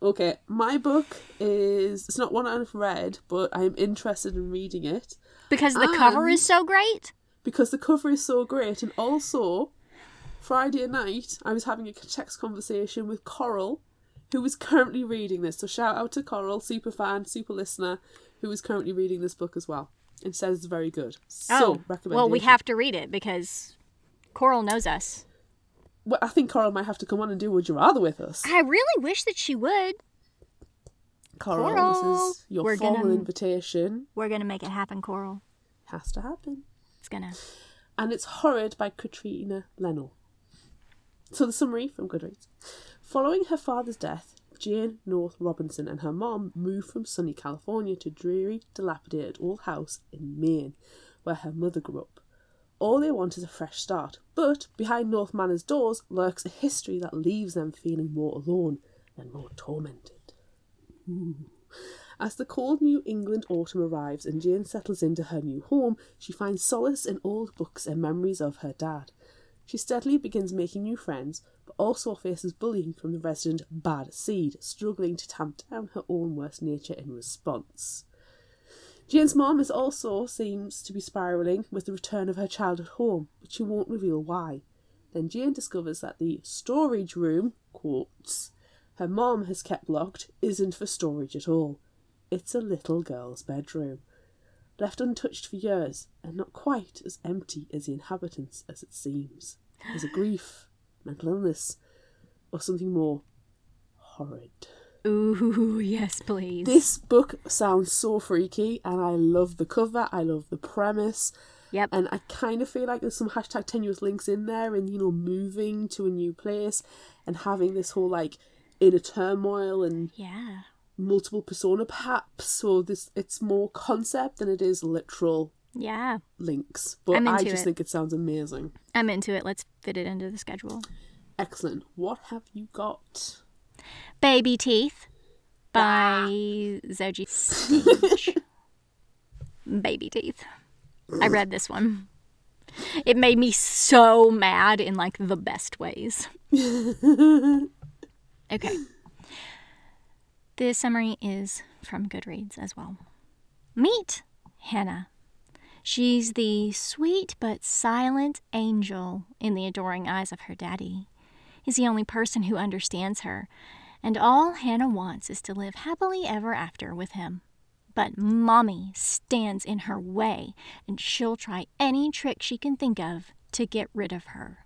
Okay, my book is it's not one I've read, but I am interested in reading it Because the cover is um, so great. because the cover is so great, and also Friday night I was having a text conversation with Coral, who is currently reading this. So shout out to Coral, super fan, super listener, who is currently reading this book as well, and says it's very good. So. Oh, well, we have to read it because Coral knows us. Well, I think Coral might have to come on and do Would You Rather with us. I really wish that she would. Coral, Coral, this is your we're formal gonna- invitation. We're going to make it happen, Coral. Has to happen. It's going to. and it's Horrid by Katrina Leno. So the summary from Goodreads. Following her father's death, Jane North Robinson and her mom move from sunny California to dreary, dilapidated old house in Maine, where her mother grew up. All they want is a fresh start, but behind North Manor's doors lurks a history that leaves them feeling more alone and more tormented. As the cold New England autumn arrives and Jane settles into her new home, she finds solace in old books and memories of her dad. She steadily begins making new friends, but also faces bullying from the resident bad seed, struggling to tamp down her own worst nature in response. Jane's mom is also seems to be spiraling with the return of her childhood home, but she won't reveal why. Then Jane discovers that the storage room, quotes, her mom has kept locked isn't for storage at all. It's a little girl's bedroom. Left untouched for years, and not quite as empty as the inhabitants as it seems. Is a grief, mental illness, or something more horrid? Ooh, yes, please. This book sounds so freaky, and I love the cover, I love the premise, Yep. and I kind of feel like there's some hashtag tenuous links in there, and you know, moving to a new place and having this whole like inner turmoil and yeah. multiple persona perhaps so this it's more concept than it is literal Yeah. links but i just it. think it sounds amazing I'm into it. Let's fit it into the schedule. excellent what have you got Baby Teeth by ah. Zoje Stage. Baby Teeth. I read this one. It made me so mad in like the best ways. okay. The summary is from Goodreads as well. Meet Hannah. She's the sweet but silent angel in the adoring eyes of her daddy. He's the only person who understands her, and all Hannah wants is to live happily ever after with him. But Mommy stands in her way, and she'll try any trick she can think of to get rid of her.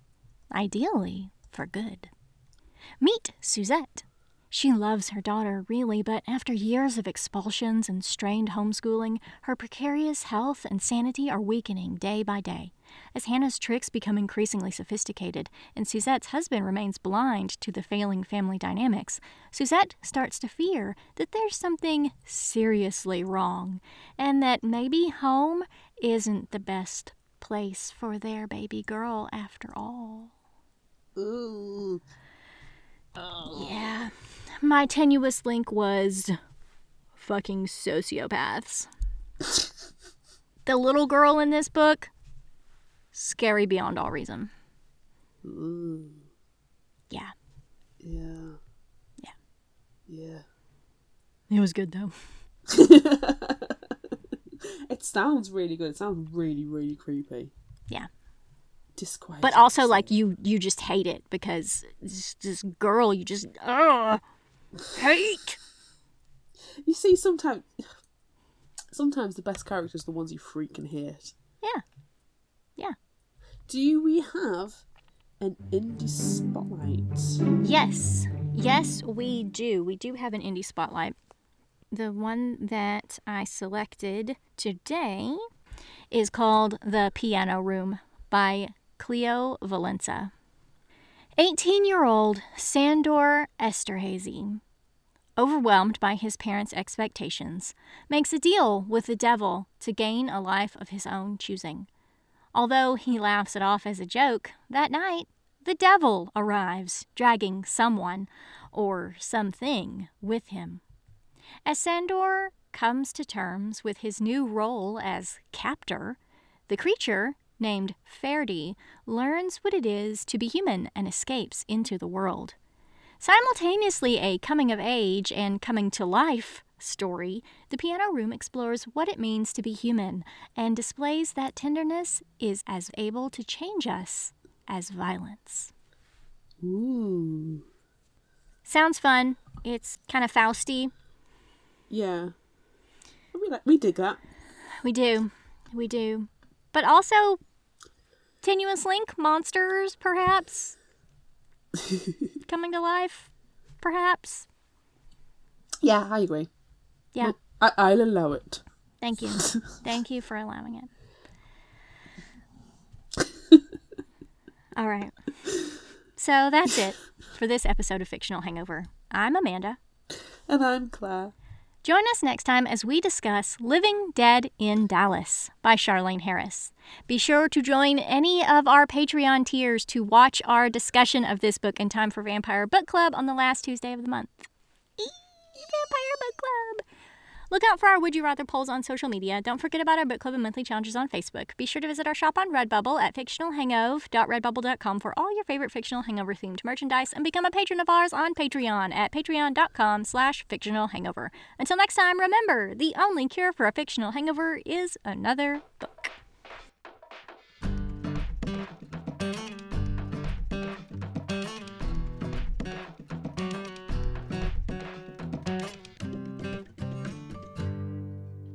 Ideally, for good. Meet Suzette. She loves her daughter, really, but after years of expulsions and strained homeschooling, her precarious health and sanity are weakening day by day. As Hannah's tricks become increasingly sophisticated and Suzette's husband remains blind to the failing family dynamics, Suzette starts to fear that there's something seriously wrong and that maybe home isn't the best place for their baby girl after all. Ooh. Yeah. My tenuous link was fucking sociopaths. the little girl in this book, scary beyond all reason. Ooh. Yeah. yeah Yeah. yeah It was good though. it sounds really good it sounds really really creepy Yeah. Disquieting But also like you you just hate it because this, this girl you just ugh, hate. you see sometimes sometimes the best characters are the ones you freaking hate Yeah. Yeah. do we have an indie spotlight Yes, yes, we do. We do have an indie spotlight. The one that I selected today is called The Piano Room by Cleo Valenza. 18 year old Sandor Esterhazy, overwhelmed by his parents' expectations, makes a deal with the devil to gain a life of his own choosing. Although he laughs it off as a joke, that night the devil arrives, dragging someone or something with him. As Sandor comes to terms with his new role as captor, the creature, named Ferdi, learns what it is to be human and escapes into the world. Simultaneously a coming of age and coming to life story, The Piano Room explores what it means to be human and displays that tenderness is as able to change us as violence. ooh Sounds fun. It's kind of Fausty. yeah we like we dig that We do. We do. But also tenuous link monsters perhaps coming to life perhaps. yeah i agree Yeah. I, i'll allow it Thank you. Thank you for allowing it. All right. So that's it for this episode of Fictional Hangover. I'm Amanda. And I'm Claire. Join us next time as we discuss Living Dead in Dallas by Charlaine Harris. Be sure to join any of our Patreon tiers to watch our discussion of this book in time for Vampire Book Club on the last Tuesday of the month. Eee, Vampire Book Club! Look out for our Would You Rather polls on social media. Don't forget about our book club and monthly challenges on Facebook. Be sure to visit our shop on Redbubble at fictionalhangover.redbubble.com for all your favorite fictional hangover themed merchandise and become a patron of ours on Patreon at patreon.com slash fictional hangover. Until next time, remember, the only cure for a fictional hangover is another book.